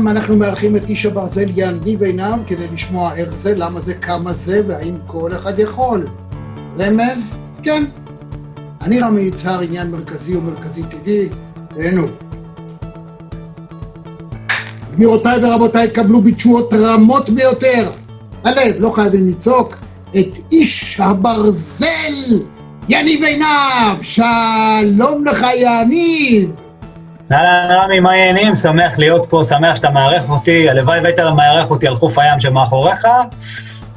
הפעם אנחנו מארחים את איש הברזל יניב עינב כדי לשמוע איך זה, למה זה, כמה זה, והאם כל אחד יכול. רמז? כן. אני רמי יצהר, עניין מרכזי ומרכזי טבעי, תהנו. גבירותיי ורבותיי, קבלו בתשואות רמות ביותר. הלב, לא חייבים לצעוק, את איש הברזל, יניב עינב! שלום לך, יניב! אהלן רמי, מה העניינים? שמח להיות פה, שמח שאתה מארח אותי. הלוואי והיית מארח אותי על חוף הים שמאחוריך,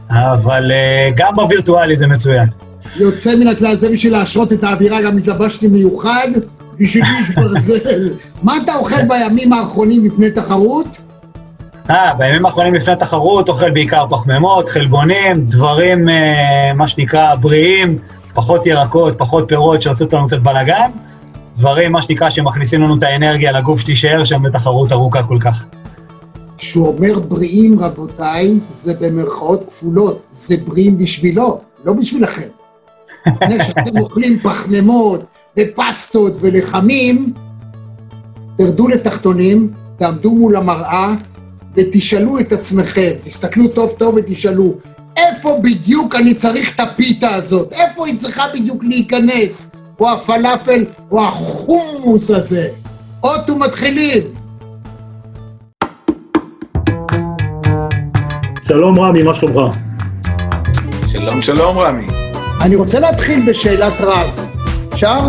אבל uh, גם בווירטואלי זה מצוין. יוצא מן הכלל, זה בשביל להשרות את האווירה, גם התלבשתי מיוחד בשביל איש ברזל. מה אתה אוכל בימים האחרונים לפני תחרות? אה, בימים האחרונים לפני תחרות אוכל בעיקר פחמימות, חלבונים, דברים, אה, מה שנקרא, בריאים, פחות ירקות, פחות פירות שעושות לנו קצת בלאגן. דברים, מה שנקרא, שמכניסים לנו את האנרגיה לגוף שתישאר שם בתחרות ארוכה כל כך. כשהוא אומר בריאים, רבותיי, זה במרכאות כפולות, זה בריאים בשבילו, לא בשבילכם. לפני שאתם אוכלים פחמימות ופסטות ולחמים, תרדו לתחתונים, תעמדו מול המראה ותשאלו את עצמכם, תסתכלו טוב טוב ותשאלו, איפה בדיוק אני צריך את הפיתה הזאת? איפה היא צריכה בדיוק להיכנס? או הפלאפל, או החומוס הזה. אוטו מתחילים. שלום רמי, מה שלומך? שלום, שלום רמי. אני רוצה להתחיל בשאלת רב. אפשר?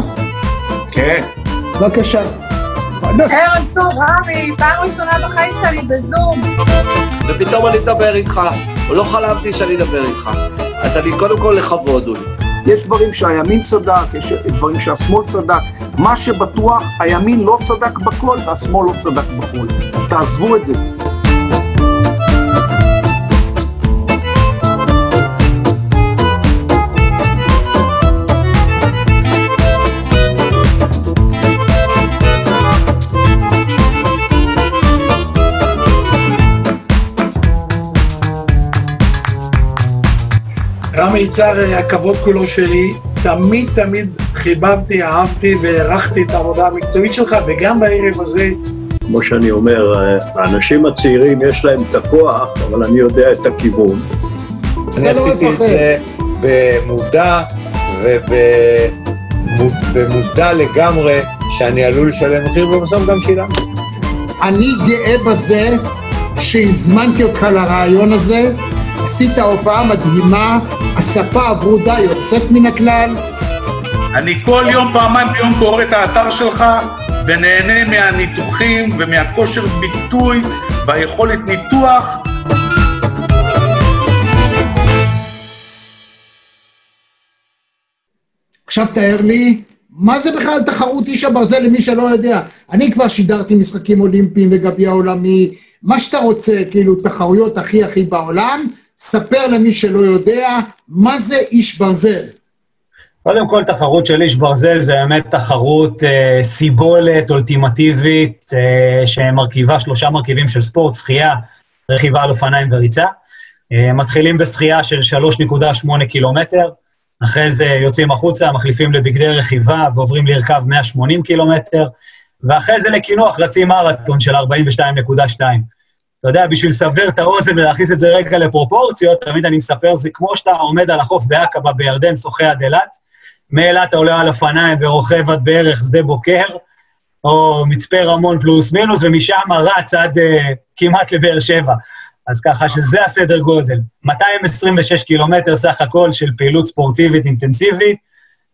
כן. בבקשה. ערב טוב, רמי, פעם ראשונה בחיים שלי בזום. ופתאום אני אדבר איתך, לא חלמתי שאני אדבר איתך. אז אני קודם כל לכבוד, אולי. יש דברים שהימין צדק, יש דברים שהשמאל צדק. מה שבטוח, הימין לא צדק בכל והשמאל לא צדק בכל. אז תעזבו את זה. רמי יצהר, הכבוד כולו שלי. תמיד תמיד חיבבתי, אהבתי והערכתי את העבודה המקצועית שלך, וגם בערב הזה. כמו שאני אומר, האנשים הצעירים יש להם את הכוח, אבל אני יודע את הכיוון. אני עשיתי את זה במודע ובמודע לגמרי שאני עלול לשלם מחיר, ובסוף גם שילמתי. אני גאה בזה שהזמנתי אותך לרעיון הזה, עשית הופעה מדהימה, הספה הברודה יוצאת מן הכלל. אני כל יום, פעמיים ביום קורא את האתר שלך ונהנה מהניתוחים ומהכושר ביטוי והיכולת ניתוח. עכשיו תאר לי, מה זה בכלל תחרות איש הברזל למי שלא יודע? אני כבר שידרתי משחקים אולימפיים וגביע עולמי, מה שאתה רוצה, כאילו, תחרויות הכי הכי בעולם, ספר למי שלא יודע, מה זה איש ברזל? קודם כל, תחרות של איש ברזל זה באמת תחרות אה, סיבולת, אולטימטיבית, אה, שמרכיבה שלושה מרכיבים של ספורט, שחייה, רכיבה על אופניים וריצה. אה, מתחילים בשחייה של 3.8 קילומטר, אחרי זה יוצאים החוצה, מחליפים לבגדי רכיבה ועוברים לרכב 180 קילומטר, ואחרי זה לקינוח רצים מרתון של 42.2. אתה יודע, בשביל לסבר את האוזן ולהכניס את זה רגע לפרופורציות, תמיד אני מספר, זה כמו שאתה עומד על החוף בעקבה בירדן, שוחה עד אילת, מאילת אתה עולה על אופניים ורוכב עד בערך שדה בוקר, או מצפה רמון פלוס מינוס, ומשם רץ עד uh, כמעט לבאר שבע. אז ככה שזה הסדר גודל. 226 קילומטר סך הכל של פעילות ספורטיבית אינטנסיבית,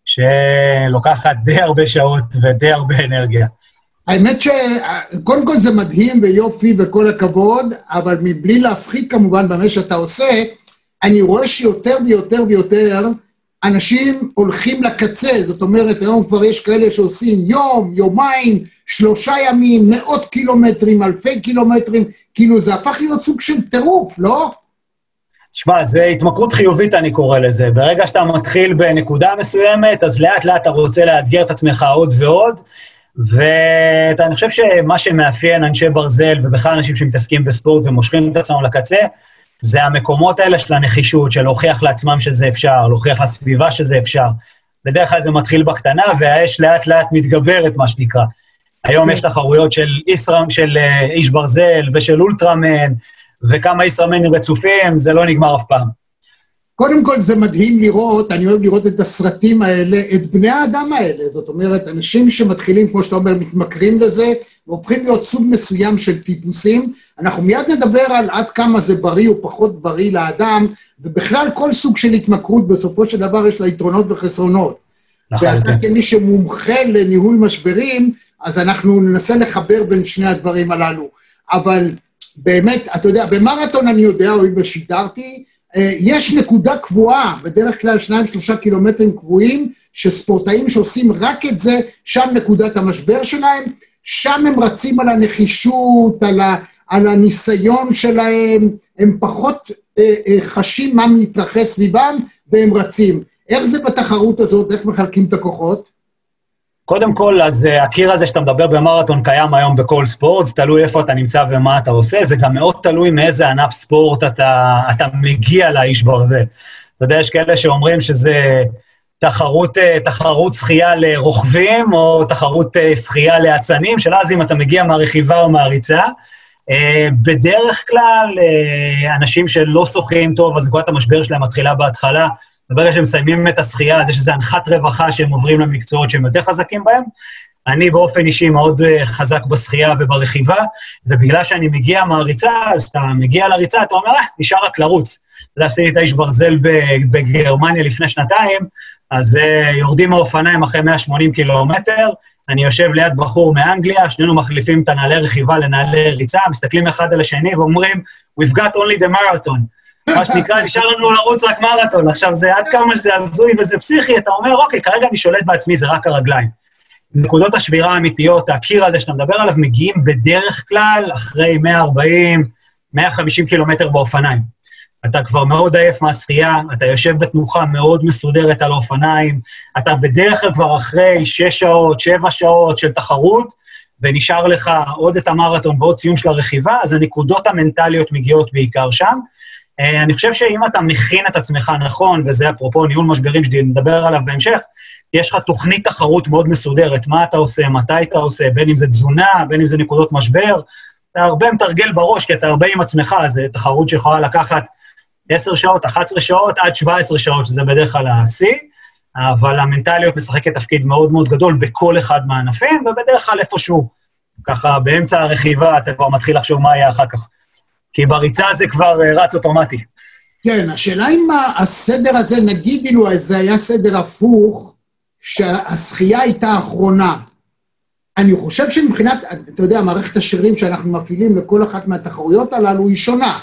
שלוקחת די הרבה שעות ודי הרבה אנרגיה. האמת שקודם כל זה מדהים ויופי וכל הכבוד, אבל מבלי להפחית כמובן במה שאתה עושה, אני רואה שיותר ויותר ויותר אנשים הולכים לקצה, זאת אומרת, היום כבר יש כאלה שעושים יום, יומיים, שלושה ימים, מאות קילומטרים, אלפי קילומטרים, כאילו זה הפך להיות סוג של טירוף, לא? שמע, זה התמכרות חיובית, אני קורא לזה. ברגע שאתה מתחיל בנקודה מסוימת, אז לאט-לאט אתה רוצה לאתגר את עצמך עוד ועוד, ואני חושב שמה שמאפיין אנשי ברזל, ובכלל אנשים שמתעסקים בספורט ומושכים את עצמם לקצה, זה המקומות האלה של הנחישות, של להוכיח לעצמם שזה אפשר, להוכיח לסביבה שזה אפשר. בדרך כלל זה מתחיל בקטנה, והאש לאט-לאט מתגברת, מה שנקרא. היום יש תחרויות של ישראם, של אה, איש ברזל ושל אולטראמן, וכמה ישראמנים רצופים, זה לא נגמר אף פעם. קודם כל זה מדהים לראות, אני אוהב לראות את הסרטים האלה, את בני האדם האלה. זאת אומרת, אנשים שמתחילים, כמו שאתה אומר, מתמכרים לזה, והופכים להיות סוג מסוים של טיפוסים. אנחנו מיד נדבר על עד כמה זה בריא או פחות בריא לאדם, ובכלל כל סוג של התמכרות, בסופו של דבר יש לה יתרונות וחסרונות. ואתה כמי שמומחה לניהול משברים, אז אנחנו ננסה לחבר בין שני הדברים הללו. אבל באמת, אתה יודע, במרתון אני יודע, הואיל ושידרתי, יש נקודה קבועה, בדרך כלל שניים, שלושה קילומטרים קבועים, שספורטאים שעושים רק את זה, שם נקודת המשבר שלהם, שם הם רצים על הנחישות, על, ה, על הניסיון שלהם, הם פחות אה, אה, חשים מה מתרחש סביבם, והם רצים. איך זה בתחרות הזאת? איך מחלקים את הכוחות? קודם כל, אז uh, הקיר הזה שאתה מדבר במרתון קיים היום בכל ספורט, זה תלוי איפה אתה נמצא ומה אתה עושה, זה גם מאוד תלוי מאיזה ענף ספורט אתה, אתה מגיע לאיש ברזל. אתה יודע, יש כאלה שאומרים שזה תחרות, uh, תחרות שחייה לרוכבים, או תחרות uh, שחייה לאצנים, של אז אם אתה מגיע מהרכיבה או מהריצה. בדרך כלל, אנשים שלא שוחים טוב, אז נקודת המשבר שלהם מתחילה בהתחלה, וברגע שהם מסיימים את השחייה, אז יש איזו הנחת רווחה שהם עוברים למקצועות שהם יותר חזקים בהם. אני באופן אישי מאוד אה, חזק בשחייה וברכיבה, ובגלל שאני מגיע מהריצה, אז כשאתה מגיע לריצה, אתה אומר, אה, נשאר רק לרוץ. אתה יודע, עשיתי את האיש ברזל בגרמניה לפני שנתיים, אז uh, יורדים מהאופניים אחרי 180 קילומטר, אני יושב ליד בחור מאנגליה, שנינו מחליפים את הנעלי רכיבה לנעלי ריצה, מסתכלים אחד על השני ואומרים, We've got only the marathon. מה שנקרא, נשאר לנו לרוץ רק מרתון. עכשיו, זה עד כמה שזה הזוי וזה פסיכי, אתה אומר, אוקיי, כרגע אני שולט בעצמי, זה רק הרגליים. נקודות השבירה האמיתיות, הקיר הזה שאתה מדבר עליו, מגיעים בדרך כלל אחרי 140, 150 קילומטר באופניים. אתה כבר מאוד עייף מהשחייה, אתה יושב בתנוחה מאוד מסודרת על האופניים, אתה בדרך כלל כבר אחרי 6 שעות, 7 שעות של תחרות, ונשאר לך עוד את המרתון ועוד ציון של הרכיבה, אז הנקודות המנטליות מגיעות בעיקר שם. אה, אני חושב שאם אתה מכין את עצמך נכון, וזה אפרופו ניהול משברים שנדבר עליו בהמשך, יש לך תוכנית תחרות מאוד מסודרת, מה אתה עושה, מתי אתה עושה, בין אם זה תזונה, בין אם זה נקודות משבר. אתה הרבה מתרגל בראש, כי אתה הרבה עם עצמך, זו תחרות שיכולה לקחת 10 שעות, 11 שעות, עד 17 שעות, שזה בדרך כלל השיא, אבל המנטליות משחקת תפקיד מאוד מאוד גדול בכל אחד מהענפים, ובדרך כלל איפשהו, ככה באמצע הרכיבה, אתה כבר מתחיל לחשוב מה יהיה אחר כך. כי בריצה זה כבר אה, רץ אוטומטי. כן, השאלה אם הסדר הזה, נגיד אילו זה היה סדר הפוך, שהשחייה הייתה האחרונה. אני חושב שמבחינת, אתה יודע, מערכת השרירים שאנחנו מפעילים לכל אחת מהתחרויות הללו היא שונה.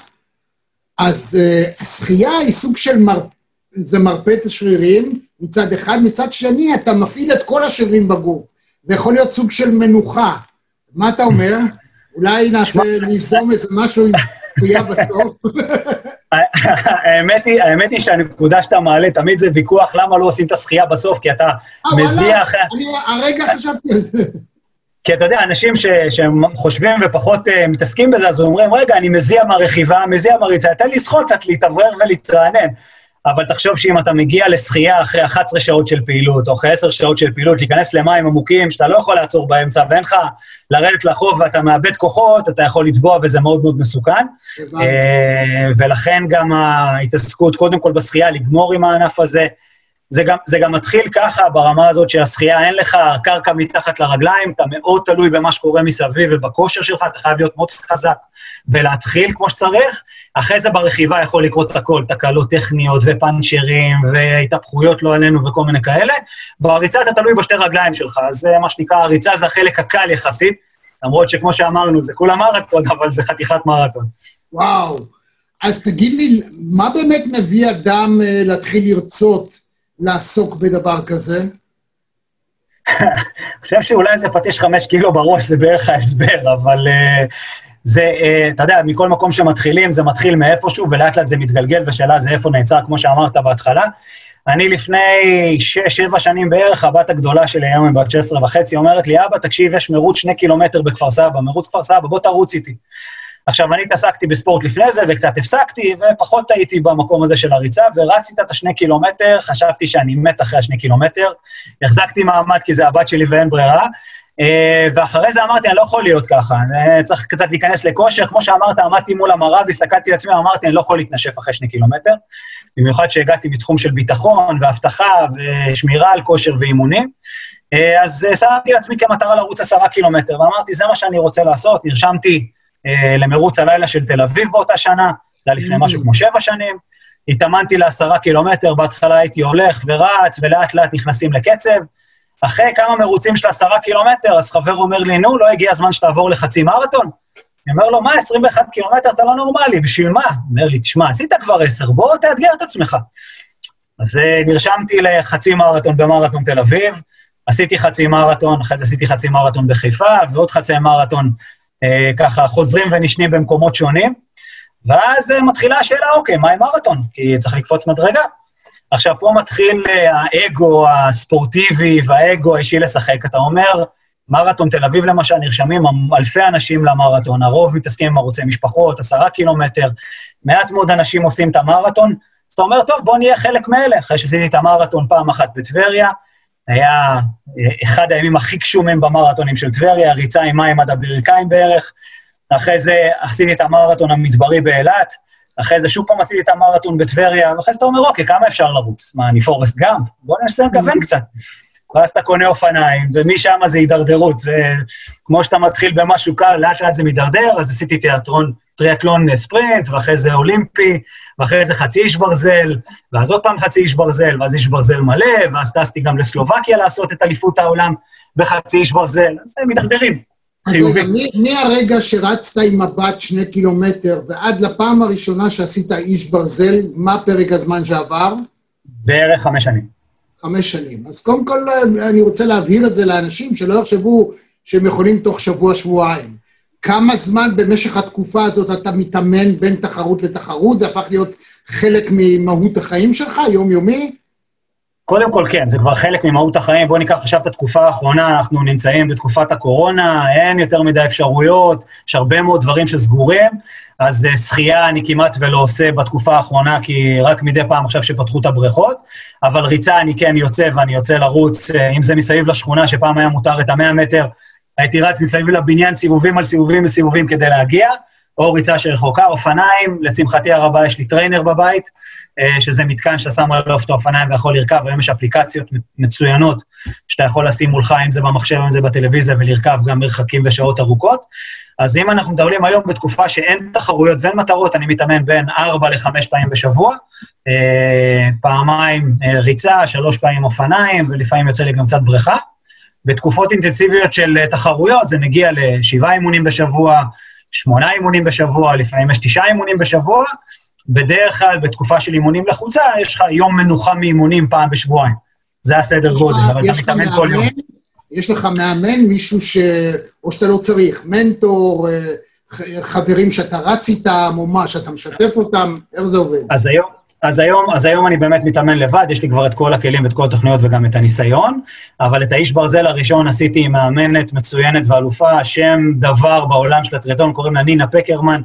אז uh, השחייה היא סוג של מר... זה מרפא את השרירים מצד אחד, מצד שני אתה מפעיל את כל השרירים בגוף. זה יכול להיות סוג של מנוחה. מה אתה אומר? אולי נעשה, ניזום איזה משהו עם שחייה בסוף. האמת היא, האמת היא שהנקודה שאתה מעלה, תמיד זה ויכוח למה לא עושים את השחייה בסוף, כי אתה אה, מזיע אחרי... אני הרגע חשבתי על זה. כי אתה יודע, אנשים ש, שהם חושבים ופחות uh, מתעסקים בזה, אז אומרים, רגע, אני מזיע מהרכיבה, מזיע מהריצה, תן לשחות קצת, להתאוורר ולהתרענן. אבל תחשוב שאם אתה מגיע לשחייה אחרי 11 שעות של פעילות, או אחרי 10 שעות של פעילות, להיכנס למים עמוקים, שאתה לא יכול לעצור באמצע, ואין לך לרדת לחוף ואתה מאבד כוחות, אתה יכול לטבוע וזה מאוד מאוד מסוכן. אה, ולכן גם ההתעסקות, קודם כל בשחייה, לגמור עם הענף הזה, זה גם, זה גם מתחיל ככה ברמה הזאת שהשחייה, אין לך קרקע מתחת לרגליים, אתה מאוד תלוי במה שקורה מסביב ובכושר שלך, אתה חייב להיות מאוד חזק ולהתחיל כמו שצריך. אחרי זה ברכיבה יכול לקרות הכל, תקלות טכניות ופאנצ'רים והתהפכויות לא עלינו וכל מיני כאלה. בריצה אתה תלוי בשתי רגליים שלך, זה מה שנקרא, הריצה זה החלק הקל יחסית, למרות שכמו שאמרנו, זה כולה מרתון, אבל זה חתיכת מרתון. וואו. אז תגיד לי, מה באמת מביא אדם אה, להתחיל לרצות לעסוק בדבר כזה? אני חושב שאולי זה פטיש חמש קילו בראש, זה בערך ההסבר, אבל uh, זה, uh, אתה יודע, מכל מקום שמתחילים, זה מתחיל מאיפשהו, ולאט לאט זה מתגלגל, ושאלה זה איפה נעצר, כמו שאמרת בהתחלה. אני לפני שש, שבע שנים בערך, הבת הגדולה שלי, היום היא בת 16 וחצי, אומרת לי, אבא, תקשיב, יש מרוץ שני קילומטר בכפר סבא, מרוץ כפר סבא, בוא תרוץ איתי. עכשיו, אני התעסקתי בספורט לפני זה, וקצת הפסקתי, ופחות הייתי במקום הזה של הריצה, ורצתי את השני קילומטר, חשבתי שאני מת אחרי השני קילומטר, החזקתי מעמד כי זה הבת שלי ואין ברירה, אה, ואחרי זה אמרתי, אני לא יכול להיות ככה, אני צריך קצת להיכנס לכושר. כמו שאמרת, עמדתי מול המראה והסתכלתי על עצמי, אמרתי, אני לא יכול להתנשף אחרי שני קילומטר. במיוחד שהגעתי מתחום של ביטחון ואבטחה ושמירה על כושר ואימונים. אה, אז אה, שמתי לעצמי כמטרה לרוץ עשרה קילומטר, ואמרתי, זה מה שאני רוצה לעשות. נרשמתי אה, למרוץ הלילה של תל אביב באותה שנה, זה היה לפני משהו כמו שבע שנים. התאמנתי לעשרה קילומטר, בהתחלה הייתי הולך ורץ, ולאט לאט נכנסים לקצב. אחרי כמה מרוצים של עשרה קילומטר, אז חבר אומר לי, נו, לא הגיע הזמן שתעבור לחצי מרתון? אני אומר לו, מה, 21 קילומטר אתה לא נורמלי, בשביל מה? הוא אומר לי, תשמע, עשית כבר עשר, בוא תאתגר את עצמך. אז אה, נרשמתי לחצי מרתון במרתון תל אביב, עשיתי חצי מרתון, אחרי זה עשיתי חצי מרתון בחיפה, ועוד חצי מרתון אה, ככה חוזרים ונשנים במקומות שונים, ואז אה, מתחילה השאלה, אוקיי, מה עם מרתון? כי צריך לקפוץ מדרגה. עכשיו, פה מתחיל אה, האגו הספורטיבי והאגו האישי לשחק. אתה אומר, מרתון תל אביב למשל, נרשמים אלפי אנשים למרתון, הרוב מתעסקים עם ערוצי משפחות, עשרה קילומטר, מעט מאוד אנשים עושים את המרתון, אז אתה אומר, טוב, בוא נהיה חלק מאלה. אחרי שעשיתי את המרתון פעם אחת בטבריה, היה אה, אחד הימים הכי גשומים במרתונים של טבריה, ריצה עם מים עד הברכיים בערך. אחרי זה עשיתי את המרתון המדברי באילת, אחרי זה שוב פעם עשיתי את המרתון בטבריה, ואחרי זה אתה אומר, אוקיי, כמה אפשר לרוץ? מה, אני פורסט גאמפ? בוא ננסה לגוון קצת. ואז אתה קונה אופניים, ומשם זה הידרדרות. זה כמו שאתה מתחיל במשהו קל, לאט לאט זה מידרדר, אז עשיתי תיאטרון, טריאטלון ספרינט, ואחרי זה אולימפי, ואחרי זה חצי איש ברזל, ואז עוד פעם חצי איש ברזל, ואז איש ברזל מלא, ואז טסתי גם לסלובקיה לעשות את אליפות העולם בחצי איש ברזל. אז הם מידרדרים. חיובי. אז מהרגע שרצת עם מבט שני קילומטר ועד לפעם הראשונה שעשית איש ברזל, מה פרק הזמן שעבר? בערך חמש שנים. חמש שנים. אז קודם כל אני רוצה להבהיר את זה לאנשים, שלא יחשבו שהם יכולים תוך שבוע-שבועיים. כמה זמן במשך התקופה הזאת אתה מתאמן בין תחרות לתחרות? זה הפך להיות חלק ממהות החיים שלך, יומיומי? קודם כל, כן, זה כבר חלק ממהות החיים. בואו ניקח עכשיו את התקופה האחרונה, אנחנו נמצאים בתקופת הקורונה, אין יותר מדי אפשרויות, יש הרבה מאוד דברים שסגורים, אז אה, שחייה אני כמעט ולא עושה בתקופה האחרונה, כי רק מדי פעם עכשיו שפתחו את הבריכות, אבל ריצה אני כן יוצא, ואני יוצא לרוץ, אה, אם זה מסביב לשכונה, שפעם היה מותר את המאה מטר, הייתי רץ מסביב לבניין סיבובים על סיבובים וסיבובים כדי להגיע, או ריצה שרחוקה, אופניים, לשמחתי הרבה יש לי trainer בבית, אה, שזה מתקן שאתה שם עליו את האופניים ויכול לרכב, היום יש אפליקציות מצוינות שאתה יכול לשים מולך, אם זה במחשב, אם זה בטלוויזיה, ולרכב גם מרחקים ושעות ארוכות. אז אם אנחנו מדברים היום בתקופה שאין תחרויות ואין מטרות, אני מתאמן בין ארבע לחמש פעמים בשבוע, אה, פעמיים אה, ריצה, שלוש פעמים אופניים, ולפעמים יוצא לי גם קצת בריכה. בתקופות אינטנסיביות של תחרויות זה מגיע לשבעה אימונים בשבוע, שמונה אימונים בשבוע, לפעמים יש תשעה אימונים בשבוע. בדרך כלל, בתקופה של אימונים לחוצה, יש לך יום מנוחה מאימונים פעם בשבועיים. זה הסדר גודל, אבל אתה מתאמן כל יום. יש לך מאמן, מישהו ש... או שאתה לא צריך, מנטור, אה, חברים שאתה רץ איתם, או מה, שאתה משתף אותם, איך זה עובד? אז היום, אז היום, אז היום אני באמת מתאמן לבד, יש לי כבר את כל הכלים ואת כל התוכניות וגם את הניסיון, אבל את האיש ברזל הראשון עשיתי עם מאמנת מצוינת ואלופה, שם דבר בעולם של הטריאטון, קוראים לה נינה פקרמן,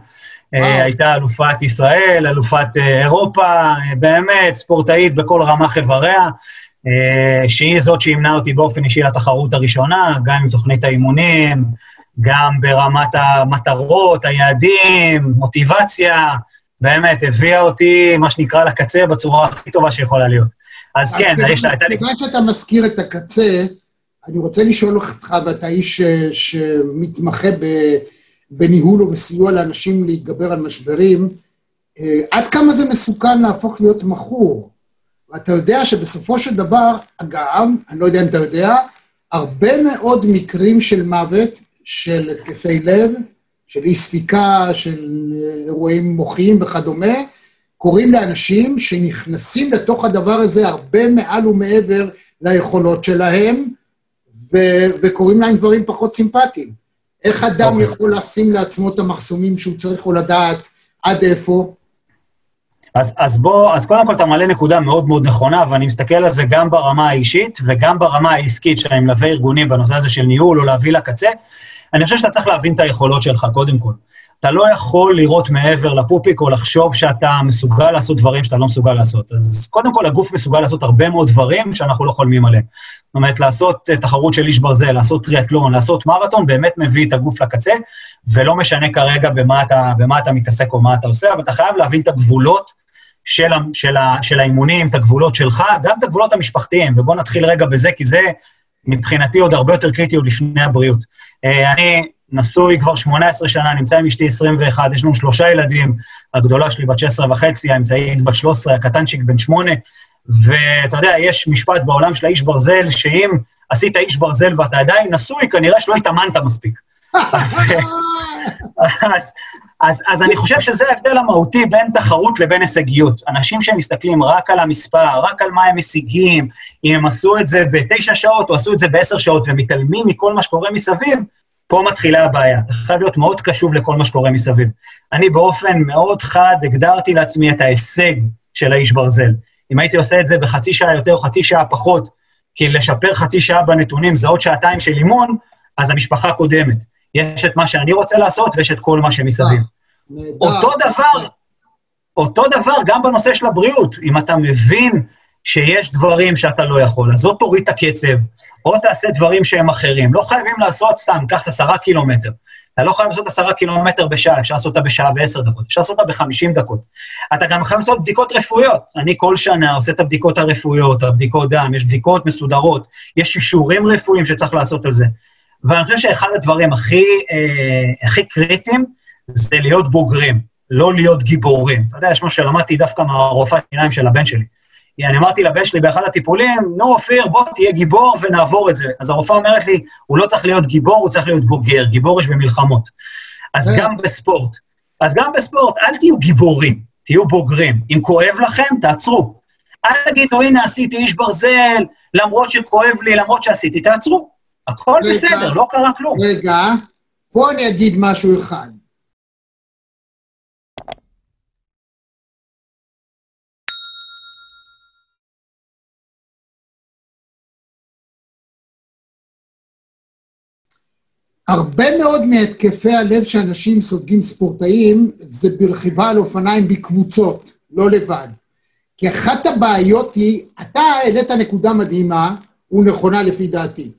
אה, הייתה אלופת ישראל, אלופת אה, אירופה, אה, באמת ספורטאית בכל רמ"ח איבריה, שהיא זאת שאימנה אותי באופן אישי לתחרות הראשונה, גם עם תוכנית האימונים, גם ברמת המטרות, היעדים, מוטיבציה, באמת, הביאה אותי, מה שנקרא, לקצה בצורה הכי טובה שיכולה להיות. אז, אז כן, יש לה. בגלל שאתה מזכיר את הקצה, אני רוצה לשאול אותך, ואתה איש שמתמחה ב... בניהול ובסיוע לאנשים להתגבר על משברים, אה, עד כמה זה מסוכן להפוך להיות מכור. ואתה יודע שבסופו של דבר, אגב, אני לא יודע אם אתה יודע, הרבה מאוד מקרים של מוות, של התקפי לב, של אי ספיקה, של אה, אירועים מוחיים וכדומה, קורים לאנשים שנכנסים לתוך הדבר הזה הרבה מעל ומעבר ליכולות שלהם, ו- וקורים להם דברים פחות סימפטיים. איך אדם okay. אוקיי. יכול לשים לעצמו את המחסומים שהוא צריך או לדעת עד איפה? אז, אז בוא, אז קודם כל אתה מעלה נקודה מאוד מאוד נכונה, ואני מסתכל על זה גם ברמה האישית וגם ברמה העסקית, שאני מלווה ארגונים בנושא הזה של ניהול או להביא לקצה. אני חושב שאתה צריך להבין את היכולות שלך, קודם כל. אתה לא יכול לראות מעבר לפופיק או לחשוב שאתה מסוגל לעשות דברים שאתה לא מסוגל לעשות. אז קודם כל, הגוף מסוגל לעשות הרבה מאוד דברים שאנחנו לא חולמים עליהם. זאת אומרת, לעשות אה, תחרות של איש ברזל, לעשות טריאטלון, לעשות מרתון, באמת מביא את הגוף לקצה, ולא משנה כרגע במה אתה, במה אתה מתעסק או מה אתה עושה, אבל אתה חייב להבין את הגבולות של, של, של האימונים, את הגבולות שלך, גם את הגבולות המשפחתיים, ובואו נתחיל רגע בזה, כי זה מבחינתי עוד הרבה יותר קריטי עוד לפני הבריאות. אה, אני נשוי כבר 18 שנה, נמצא עם אשתי 21, יש לנו שלושה ילדים, הגדולה שלי בת 16 וחצי, האמצעית בת 13, הקטנצ'יק בן 8, ואתה יודע, יש משפט בעולם של האיש ברזל, שאם עשית איש ברזל ואתה עדיין נשוי, כנראה שלא התאמנת מספיק. אז, אז, אז, אז אני חושב שזה ההבדל המהותי בין תחרות לבין הישגיות. אנשים שמסתכלים רק על המספר, רק על מה הם משיגים, אם הם עשו את זה בתשע שעות או עשו את זה בעשר שעות ומתעלמים מכל מה שקורה מסביב, פה מתחילה הבעיה. אתה חייב להיות מאוד קשוב לכל מה שקורה מסביב. אני באופן מאוד חד הגדרתי לעצמי את ההישג של האיש ברזל. אם הייתי עושה את זה בחצי שעה יותר או חצי שעה פחות, כי לשפר חצי שעה בנתונים זה עוד שעתיים של אימון, אז המשפחה קודמת. יש את מה שאני רוצה לעשות ויש את כל מה שמסביב. אותו דבר, אותו דבר גם בנושא של הבריאות. אם אתה מבין שיש דברים שאתה לא יכול, אז או תוריד את הקצב, או תעשה דברים שהם אחרים. לא חייבים לעשות סתם, קח עשרה קילומטר. אתה לא חייב לעשות עשרה קילומטר בשעה, אפשר לעשות אותה בשעה ועשר דקות, אפשר לעשות אותה בחמישים דקות. אתה גם חייב לעשות בדיקות רפואיות. אני כל שנה עושה את הבדיקות הרפואיות, הבדיקות דם, יש בדיקות מסודרות, יש אישורים רפואיים שצריך לעשות על זה. ואני חושב שאחד הדברים הכי, אה, הכי קריטיים זה להיות בוגרים, לא להיות גיבורים. אתה יודע, יש משהו שלמדתי דווקא מהרופאת עיניים של הבן שלי. אני אמרתי לבן שלי באחד הטיפולים, נו, אופיר, בוא תהיה גיבור ונעבור את זה. אז הרופאה אומרת לי, הוא לא צריך להיות גיבור, הוא צריך להיות בוגר. גיבור יש במלחמות. אז כן. גם בספורט. אז גם בספורט, אל תהיו גיבורים, תהיו בוגרים. אם כואב לכם, תעצרו. אל תגידו, הנה, עשיתי איש ברזל, למרות שכואב לי, למרות שעשיתי, תעצרו. הכל רגע. בסדר, לא קרה כלום. רגע, פה אני אגיד משהו אחד. הרבה מאוד מהתקפי הלב שאנשים סופגים ספורטאים זה ברכיבה על אופניים בקבוצות, לא לבד. כי אחת הבעיות היא, אתה העלית נקודה מדהימה, ונכונה לפי דעתי.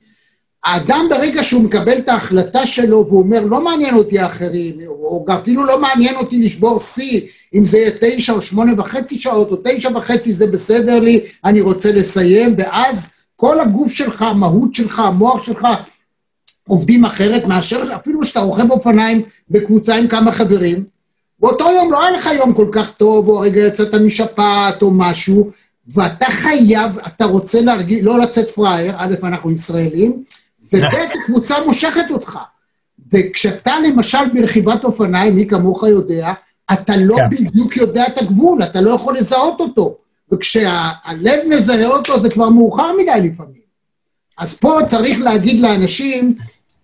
האדם ברגע שהוא מקבל את ההחלטה שלו והוא אומר, לא מעניין אותי האחרים, או אפילו לא מעניין אותי לשבור שיא, אם זה יהיה תשע או שמונה וחצי שעות, או תשע וחצי זה בסדר לי, אני רוצה לסיים, ואז כל הגוף שלך, המהות שלך, המוח שלך, עובדים אחרת מאשר אפילו שאתה רוכב אופניים בקבוצה עם כמה חברים. באותו יום לא היה לך יום כל כך טוב, או הרגע יצאת משפעת או משהו, ואתה חייב, אתה רוצה להרגיש, לא לצאת פראייר, א', אנחנו ישראלים, וב', הקבוצה מושכת אותך. וכשאתה למשל ברכיבת אופניים, מי כמוך יודע, אתה לא כן. בדיוק יודע את הגבול, אתה לא יכול לזהות אותו. וכשהלב מזהה אותו זה כבר מאוחר מדי לפעמים. אז פה צריך להגיד לאנשים,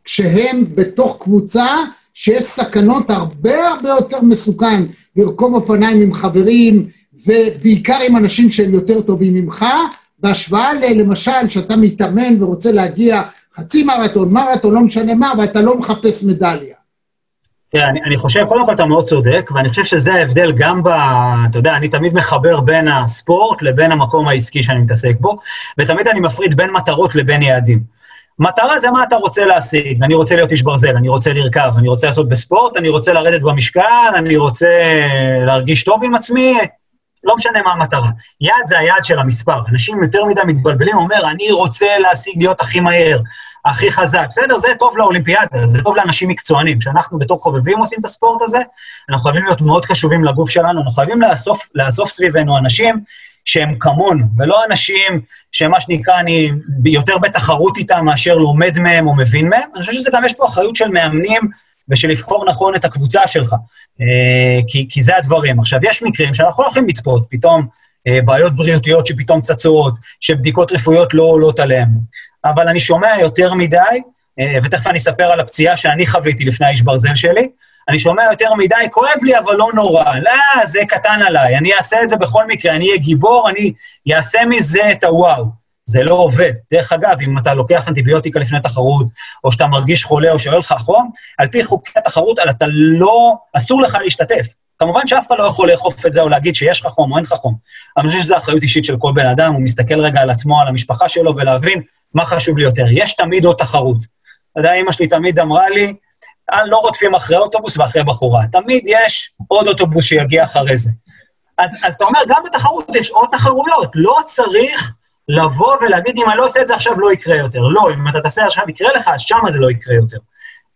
כשהם בתוך קבוצה, שיש סכנות הרבה הרבה יותר מסוכן לרכוב אופניים עם חברים, ובעיקר עם אנשים שהם יותר טובים ממך, בהשוואה ל- למשל, שאתה מתאמן ורוצה להגיע חצי מרתון, מרתון, לא משנה מה, ואתה לא מחפש מדליה. תראה, אני, אני חושב, קודם כל אתה מאוד צודק, ואני חושב שזה ההבדל גם ב... אתה יודע, אני תמיד מחבר בין הספורט לבין המקום העסקי שאני מתעסק בו, ותמיד אני מפריד בין מטרות לבין יעדים. מטרה זה מה אתה רוצה להשיג, אני רוצה להיות איש ברזל, אני רוצה לרכב, אני רוצה לעשות בספורט, אני רוצה לרדת במשקל, אני רוצה להרגיש טוב עם עצמי, לא משנה מה המטרה. יעד זה היעד של המספר. אנשים יותר מדי מתבלבלים, אומר, אני רוצה להשיג להיות הכי מהר, הכי חזק. בסדר, זה טוב לאולימפיאדה, זה טוב לאנשים מקצוענים. כשאנחנו בתור חובבים עושים את הספורט הזה, אנחנו חייבים להיות מאוד קשובים לגוף שלנו, אנחנו חייבים לאסוף, לאסוף סביבנו אנשים שהם כמונו, ולא אנשים שמה שנקרא, אני יותר בתחרות איתם מאשר לומד מהם או מבין מהם. אני חושב שזה גם, יש פה אחריות של מאמנים ושל לבחור נכון את הקבוצה שלך, אה, כי, כי זה הדברים. עכשיו, יש מקרים שאנחנו לא יכולים לצפות, פתאום אה, בעיות בריאותיות שפתאום צצות, שבדיקות רפואיות לא עולות עליהן. אבל אני שומע יותר מדי, אה, ותכף אני אספר על הפציעה שאני חוויתי לפני האיש ברזל שלי, אני שומע יותר מדי, כואב לי, אבל לא נורא. לא, זה קטן עליי, אני אעשה את זה בכל מקרה, אני אהיה גיבור, אני אעשה מזה את הוואו. זה לא עובד. דרך אגב, אם אתה לוקח אנטיביוטיקה לפני תחרות, או שאתה מרגיש חולה או שעולה לך חום, על פי חוקי התחרות, אתה לא, אסור לך להשתתף. כמובן שאף אחד לא יכול לאכוף את זה או להגיד שיש לך חום או אין לך חום. אני חושב שזו אחריות אישית של כל בן אדם, הוא מסתכל רגע על עצמו, על המשפחה שלו, ולהבין מה חשוב לי יותר. יש תמיד עוד תחרות. אתה יודע, אמא שלי תמיד אמרה לי, "אה, לא רודפים אחרי אוטובוס ואחרי בחורה. תמיד יש עוד אוטובוס שיגיע אחרי זה. אז, אז אתה אומר, גם בתחרות יש עוד תחרויות. לא צריך לבוא ולהגיד, אם אני לא עושה את זה עכשיו, לא יקרה יותר. לא, אם אתה תעשה עכשיו יקרה לך, אז שמה זה לא יקרה יותר.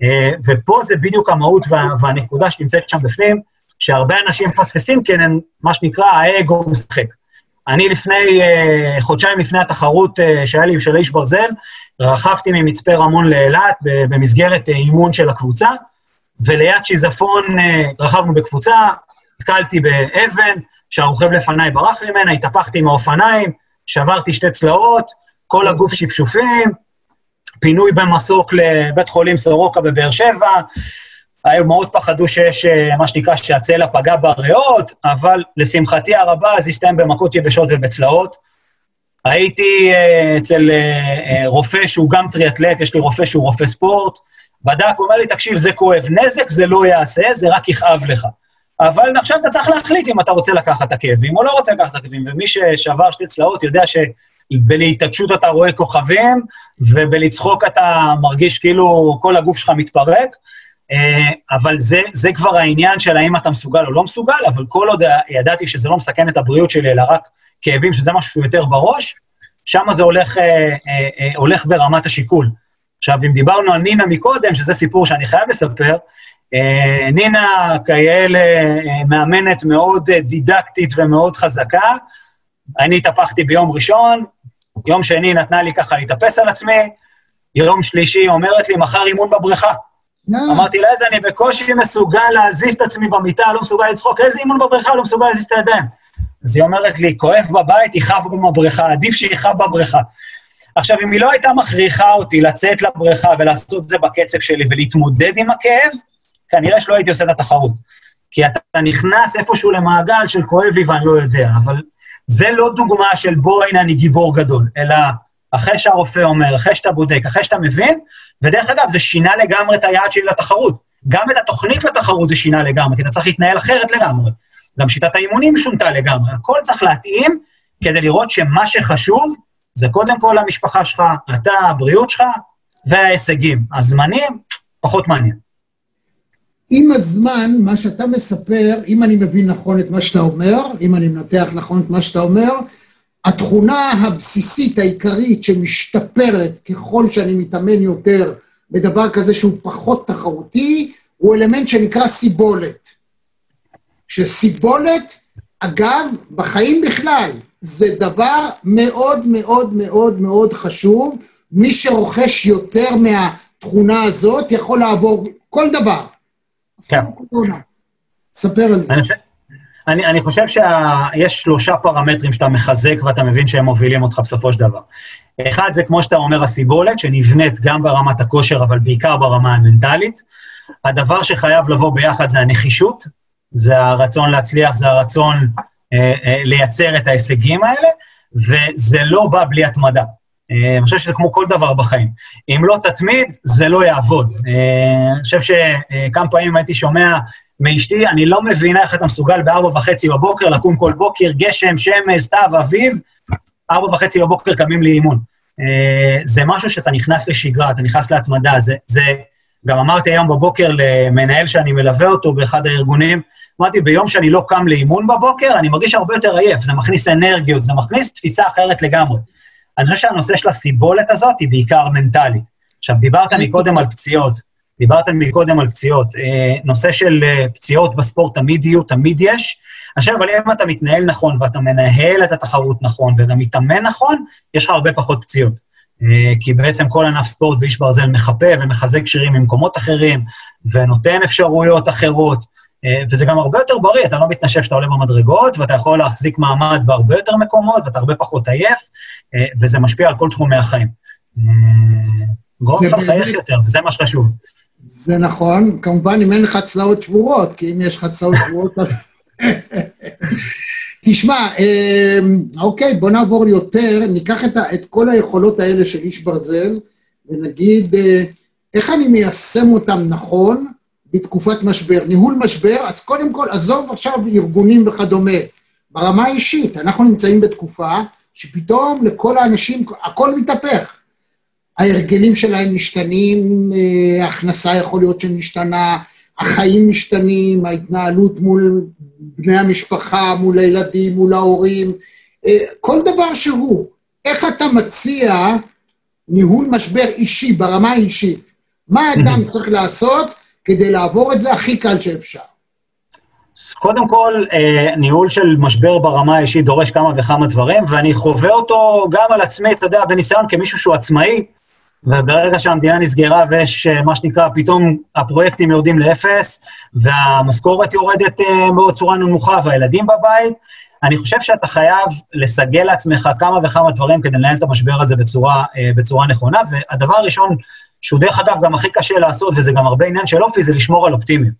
אה, ופה זה בדיוק המהות וה, והנקודה שנמצאת שם בפנים, שהרבה אנשים מפספסים, כי הם, מה שנקרא, האגו משחק. אני לפני, אה, חודשיים לפני התחרות אה, שהיה לי של איש ברזל, רכבתי ממצפה רמון לאילת במסגרת אימון של הקבוצה, וליד שיזפון רכבנו בקבוצה, נתקלתי באבן, שהרוכב לפניי ברח ממנה, התהפכתי עם האופניים, שברתי שתי צלעות, כל הגוף שפשופים, פינוי במסוק לבית חולים סורוקה בבאר שבע, היו מאוד פחדו שיש אה, מה שנקרא שהצלע פגע בריאות, אבל לשמחתי הרבה זה הסתיים במכות יבשות ובצלעות. הייתי אה, אצל אה, רופא שהוא גם טריאטלט, יש לי רופא שהוא רופא ספורט, בדק, אומר לי, תקשיב, זה כואב, נזק זה לא יעשה, זה רק יכאב לך. אבל עכשיו אתה צריך להחליט אם אתה רוצה לקחת את הכאבים או לא רוצה לקחת את הכאבים, ומי ששבר שתי צלעות יודע שבלהתעטשות אתה רואה כוכבים, ובלצחוק אתה מרגיש כאילו כל הגוף שלך מתפרק. אה, אבל זה, זה כבר העניין של האם אתה מסוגל או לא מסוגל, אבל כל עוד ידעתי שזה לא מסכן את הבריאות שלי, אלא רק כאבים, שזה משהו יותר בראש, שם זה הולך, אה, אה, הולך ברמת השיקול. עכשיו, אם דיברנו על נינה מקודם, שזה סיפור שאני חייב לספר, נינה כאלה אה, מאמנת מאוד אה, דידקטית ומאוד חזקה. אני התהפכתי ביום ראשון, יום שני נתנה לי ככה להתאפס על עצמי, יום שלישי אומרת לי, מחר אימון בבריכה. אמרתי לה, איזה, אני בקושי מסוגל להזיז את עצמי במיטה, לא מסוגל לצחוק, איזה אימון בבריכה, לא מסוגל להזיז את הידיים. אז היא אומרת לי, כואב בבית, יכאב גם בבריכה, עדיף שיכאב בבריכה. עכשיו, אם היא לא הייתה מכריחה אותי לצאת לבריכה ולעשות את זה בקצב שלי ולהתמודד עם הכאב, כנראה שלא הייתי עושה את התחרות. כי אתה נכנס איפשהו למעגל של כואב לי ואני לא יודע, אבל זה לא דוגמה של בוא, הנה אני גיבור גדול, אלא אחרי שהרופא אומר, אחרי שאתה בודק, אחרי שאתה מבין, ודרך אגב, זה שינה לגמרי את היעד שלי לתחרות. גם את התוכנית לתחרות זה שינה לגמרי, כי אתה צריך להתנהל אחרת לגמרי. גם שיטת האימונים שונתה לגמרי. הכל צריך להתאים כדי לראות שמה שחשוב זה קודם כל המשפחה שלך, אתה, הבריאות שלך וההישגים. הזמנים, פחות מעניין. עם הזמן, מה שאתה מספר, אם אני מבין נכון את מה שאתה אומר, אם אני מנתח נכון את מה שאתה אומר, התכונה הבסיסית העיקרית שמשתפרת ככל שאני מתאמן יותר בדבר כזה שהוא פחות תחרותי, הוא אלמנט שנקרא סיבולת. שסיבולת, אגב, בחיים בכלל, זה דבר מאוד מאוד מאוד מאוד חשוב. מי שרוכש יותר מהתכונה הזאת יכול לעבור כל דבר. כן. ספר על זה. אני אני חושב שיש שלושה פרמטרים שאתה מחזק ואתה מבין שהם מובילים אותך בסופו של דבר. אחד זה, כמו שאתה אומר, הסיבולת, שנבנית גם ברמת הכושר, אבל בעיקר ברמה המנטלית. הדבר שחייב לבוא ביחד זה הנחישות, זה הרצון להצליח, זה הרצון אה, אה, לייצר את ההישגים האלה, וזה לא בא בלי התמדה. אה, אני חושב שזה כמו כל דבר בחיים. אם לא תתמיד, זה לא יעבוד. אה, אני חושב שכמה פעמים הייתי שומע מאשתי, אני לא מבינה איך אתה מסוגל בארבע וחצי בבוקר לקום כל בוקר, גשם, שמש, סתיו, אביב, ארבע וחצי בבוקר קמים לאימון. אה, זה משהו שאתה נכנס לשגרה, אתה נכנס להתמדה, זה, זה... גם אמרתי היום בבוקר למנהל שאני מלווה אותו באחד הארגונים, אמרתי, ביום שאני לא קם לאימון בבוקר, אני מרגיש הרבה יותר עייף, זה מכניס אנרגיות, זה מכניס תפיסה אחרת לגמרי. אני חושב שהנושא של הסיבולת הזאת היא בעיקר מנטלית. עכשיו, דיברת מקודם על פציעות, דיברת מקודם על פציעות. אה, נושא של אה, פציעות בספורט תמיד יהיו, תמיד יש. חושב, אבל אם אתה מתנהל נכון ואתה מנהל את התחרות נכון ואתה מתאמן נכון, יש לך הרבה פחות פציעות. אה, כי בעצם כל ענף ספורט באיש ברזל מחפה ומחזק שירים ממקומות אחרים, ונותן אפשרויות אחרות, וזה גם הרבה יותר בריא, אתה לא מתנשף שאתה עולה במדרגות, ואתה יכול להחזיק מעמד בהרבה יותר מקומות, ואתה הרבה פחות עייף, אה, וזה משפיע על כל תחומי החיים. גורם לך לחייך יותר, וזה מה שחשוב. זה נכון, כמובן אם אין לך צלעות שבורות, כי אם יש לך צלעות שבורות... תשמע, אה, אוקיי, בוא נעבור יותר, ניקח את, את כל היכולות האלה של איש ברזל, ונגיד אה, איך אני מיישם אותם נכון בתקופת משבר. ניהול משבר, אז קודם כל, עזוב עכשיו ארגונים וכדומה. ברמה האישית, אנחנו נמצאים בתקופה שפתאום לכל האנשים, הכל מתהפך. ההרגלים שלהם משתנים, אה, הכנסה יכול להיות שמשתנה, החיים משתנים, ההתנהלות מול בני המשפחה, מול הילדים, מול ההורים, אה, כל דבר שהוא. איך אתה מציע ניהול משבר אישי, ברמה האישית? מה האדם צריך לעשות כדי לעבור את זה הכי קל שאפשר? קודם כל, אה, ניהול של משבר ברמה האישית דורש כמה וכמה דברים, ואני חווה אותו גם על עצמי, אתה יודע, בניסיון כמישהו שהוא עצמאי, וברגע שהמדינה נסגרה ויש אה, מה שנקרא, פתאום הפרויקטים יורדים לאפס, והמשכורת יורדת אה, מאוד צורה נמוכה, והילדים בבית, אני חושב שאתה חייב לסגל לעצמך כמה וכמה דברים כדי לנהל את המשבר הזה בצורה, בצורה נכונה, והדבר הראשון, שהוא דרך אגב גם הכי קשה לעשות, וזה גם הרבה עניין של אופי, זה לשמור על אופטימיות.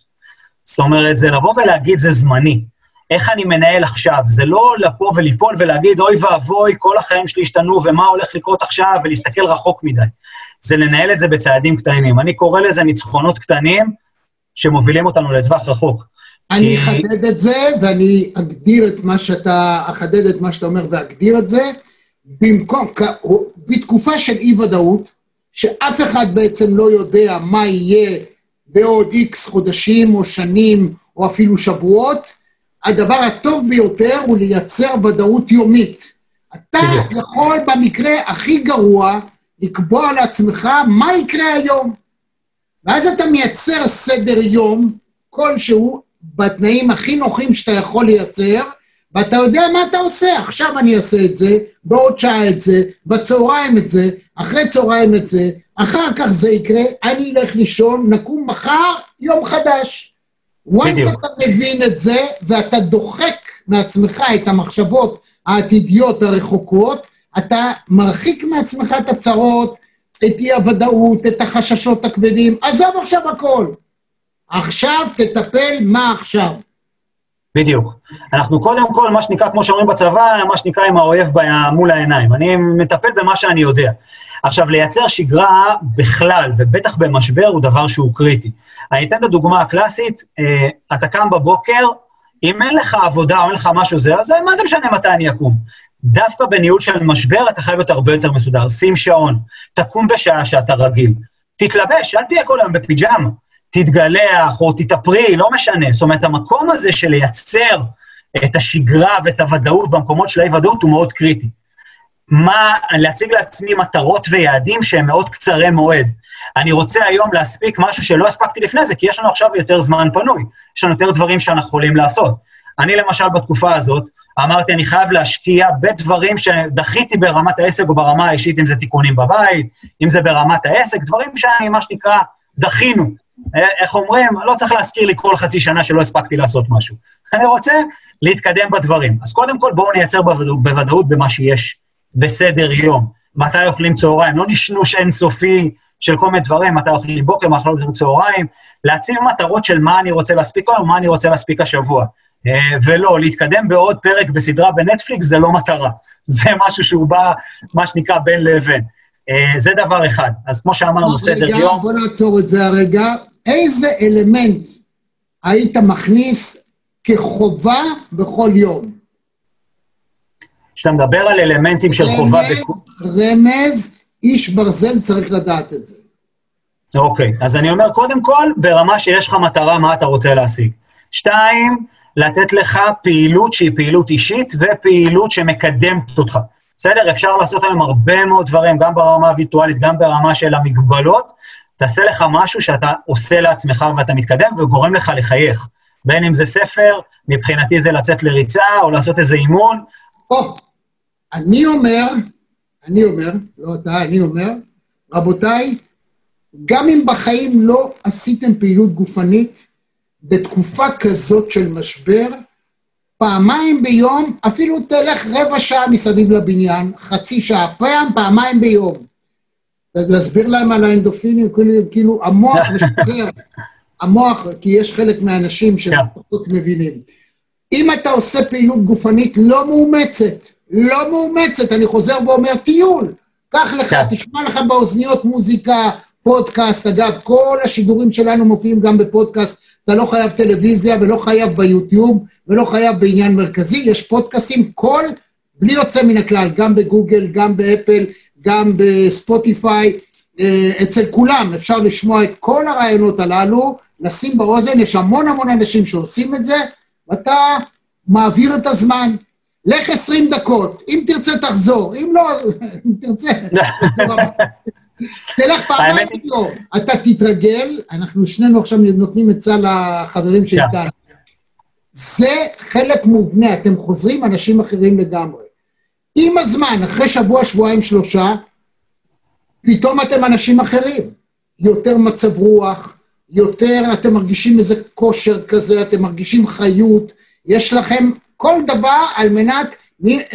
זאת אומרת, זה לבוא ולהגיד זה זמני. איך אני מנהל עכשיו? זה לא לבוא וליפול ולהגיד, אוי ואבוי, כל החיים שלי השתנו, ומה הולך לקרות עכשיו, ולהסתכל רחוק מדי. זה לנהל את זה בצעדים קטנים. אני קורא לזה ניצחונות קטנים שמובילים אותנו לטווח רחוק. אני אחדד את זה, ואני אגדיר את מה שאתה, אחדד את מה שאתה אומר ואגדיר את זה. במקום, בתקופה של אי-ודאות, שאף אחד בעצם לא יודע מה יהיה בעוד איקס חודשים או שנים או אפילו שבועות, הדבר הטוב ביותר הוא לייצר ודאות יומית. אתה יכול במקרה הכי גרוע לקבוע לעצמך מה יקרה היום. ואז אתה מייצר סדר יום כלשהו בתנאים הכי נוחים שאתה יכול לייצר, ואתה יודע מה אתה עושה. עכשיו אני אעשה את זה, בעוד שעה את זה, בצהריים את זה, אחרי צהריים את זה, אחר כך זה יקרה, אני אלך לישון, נקום מחר, יום חדש. once אתה מבין את זה, ואתה דוחק מעצמך את המחשבות העתידיות הרחוקות, אתה מרחיק מעצמך את הצרות, את אי-הוודאות, את החששות הכבדים, עזוב עכשיו הכל. עכשיו תטפל מה עכשיו. בדיוק. אנחנו קודם כל, מה שנקרא, כמו שאומרים בצבא, מה שנקרא עם האויב מול העיניים. אני מטפל במה שאני יודע. עכשיו, לייצר שגרה בכלל, ובטח במשבר, הוא דבר שהוא קריטי. אני אתן את הדוגמה הקלאסית, אה, אתה קם בבוקר, אם אין לך עבודה או אין לך משהו זה, אז מה זה משנה מתי אני אקום? דווקא בניהול של משבר אתה חייב להיות הרבה יותר מסודר. שים שעון, תקום בשעה שאתה רגיל. תתלבש, אל תהיה כל היום בפיג'מה. תתגלח או תתאפרי, לא משנה. זאת אומרת, המקום הזה של לייצר את השגרה ואת הוודאות במקומות של האי-ודאות הוא מאוד קריטי. מה, להציג לעצמי מטרות ויעדים שהם מאוד קצרי מועד. אני רוצה היום להספיק משהו שלא הספקתי לפני זה, כי יש לנו עכשיו יותר זמן פנוי, יש לנו יותר דברים שאנחנו יכולים לעשות. אני למשל בתקופה הזאת, אמרתי, אני חייב להשקיע בדברים שדחיתי ברמת העסק או ברמה האישית, אם זה תיקונים בבית, אם זה ברמת העסק, דברים שאני, מה שנקרא, דחינו. איך אומרים? לא צריך להזכיר לי כל חצי שנה שלא הספקתי לעשות משהו. אני רוצה להתקדם בדברים. אז קודם כל, בואו נייצר בוודאות במה שיש וסדר יום. מתי אוכלים צהריים, לא נשנוש אינסופי של כל מיני דברים, מתי אוכלים בוקר, מתי אוכלים צהריים, להציב מטרות של מה אני רוצה להספיק היום, מה אני רוצה להספיק השבוע. אה, ולא, להתקדם בעוד פרק בסדרה בנטפליקס זה לא מטרה. זה משהו שהוא בא, מה שנקרא, בין לבין. אה, זה דבר אחד. אז כמו שאמרנו, סדר רגע, יום... בוא נעצור את זה הרגע. איזה אלמנט היית מכניס כחובה בכל יום? כשאתה מדבר על אלמנטים של רמז, חובה... רמז, איש ברזל צריך לדעת את זה. אוקיי, אז אני אומר, קודם כל, ברמה שיש לך מטרה, מה אתה רוצה להשיג. שתיים, לתת לך פעילות שהיא פעילות אישית ופעילות שמקדמת אותך. בסדר? אפשר לעשות היום הרבה מאוד דברים, גם ברמה הווירטואלית, גם ברמה של המגבלות. תעשה לך משהו שאתה עושה לעצמך ואתה מתקדם וגורם לך לחייך. בין אם זה ספר, מבחינתי זה לצאת לריצה או לעשות איזה אימון. או, אני אומר, אני אומר, לא אתה, אני אומר, רבותיי, גם אם בחיים לא עשיתם פעילות גופנית, בתקופה כזאת של משבר, פעמיים ביום, אפילו תלך רבע שעה מסביב לבניין, חצי שעה, פעם, פעמיים ביום. להסביר להם על האנדופינים, כאילו, כאילו המוח משחרר, המוח, כי יש חלק מהאנשים שפחות מבינים. אם אתה עושה פעילות גופנית לא מאומצת, לא מאומצת, אני חוזר ואומר טיול, קח לך, כן. תשמע לך באוזניות מוזיקה, פודקאסט, אגב, כל השידורים שלנו מופיעים גם בפודקאסט, אתה לא חייב טלוויזיה ולא חייב ביוטיוב ולא חייב בעניין מרכזי, יש פודקאסטים כל, בלי יוצא מן הכלל, גם בגוגל, גם באפל, גם בספוטיפיי, אה, אצל כולם אפשר לשמוע את כל הרעיונות הללו, לשים באוזן, יש המון המון אנשים שעושים את זה, ואתה מעביר את הזמן. לך 20 דקות, אם תרצה תחזור, אם לא, אם תרצה, תלך פעמיים היא- ביום, אתה תתרגל, אנחנו שנינו עכשיו נותנים עצה לחברים שאיתנו. זה חלק מובנה, אתם חוזרים אנשים אחרים לגמרי. עם הזמן, אחרי שבוע, שבועיים, שלושה, פתאום אתם אנשים אחרים. יותר מצב רוח, יותר אתם מרגישים איזה כושר כזה, אתם מרגישים חיות, יש לכם כל דבר על מנת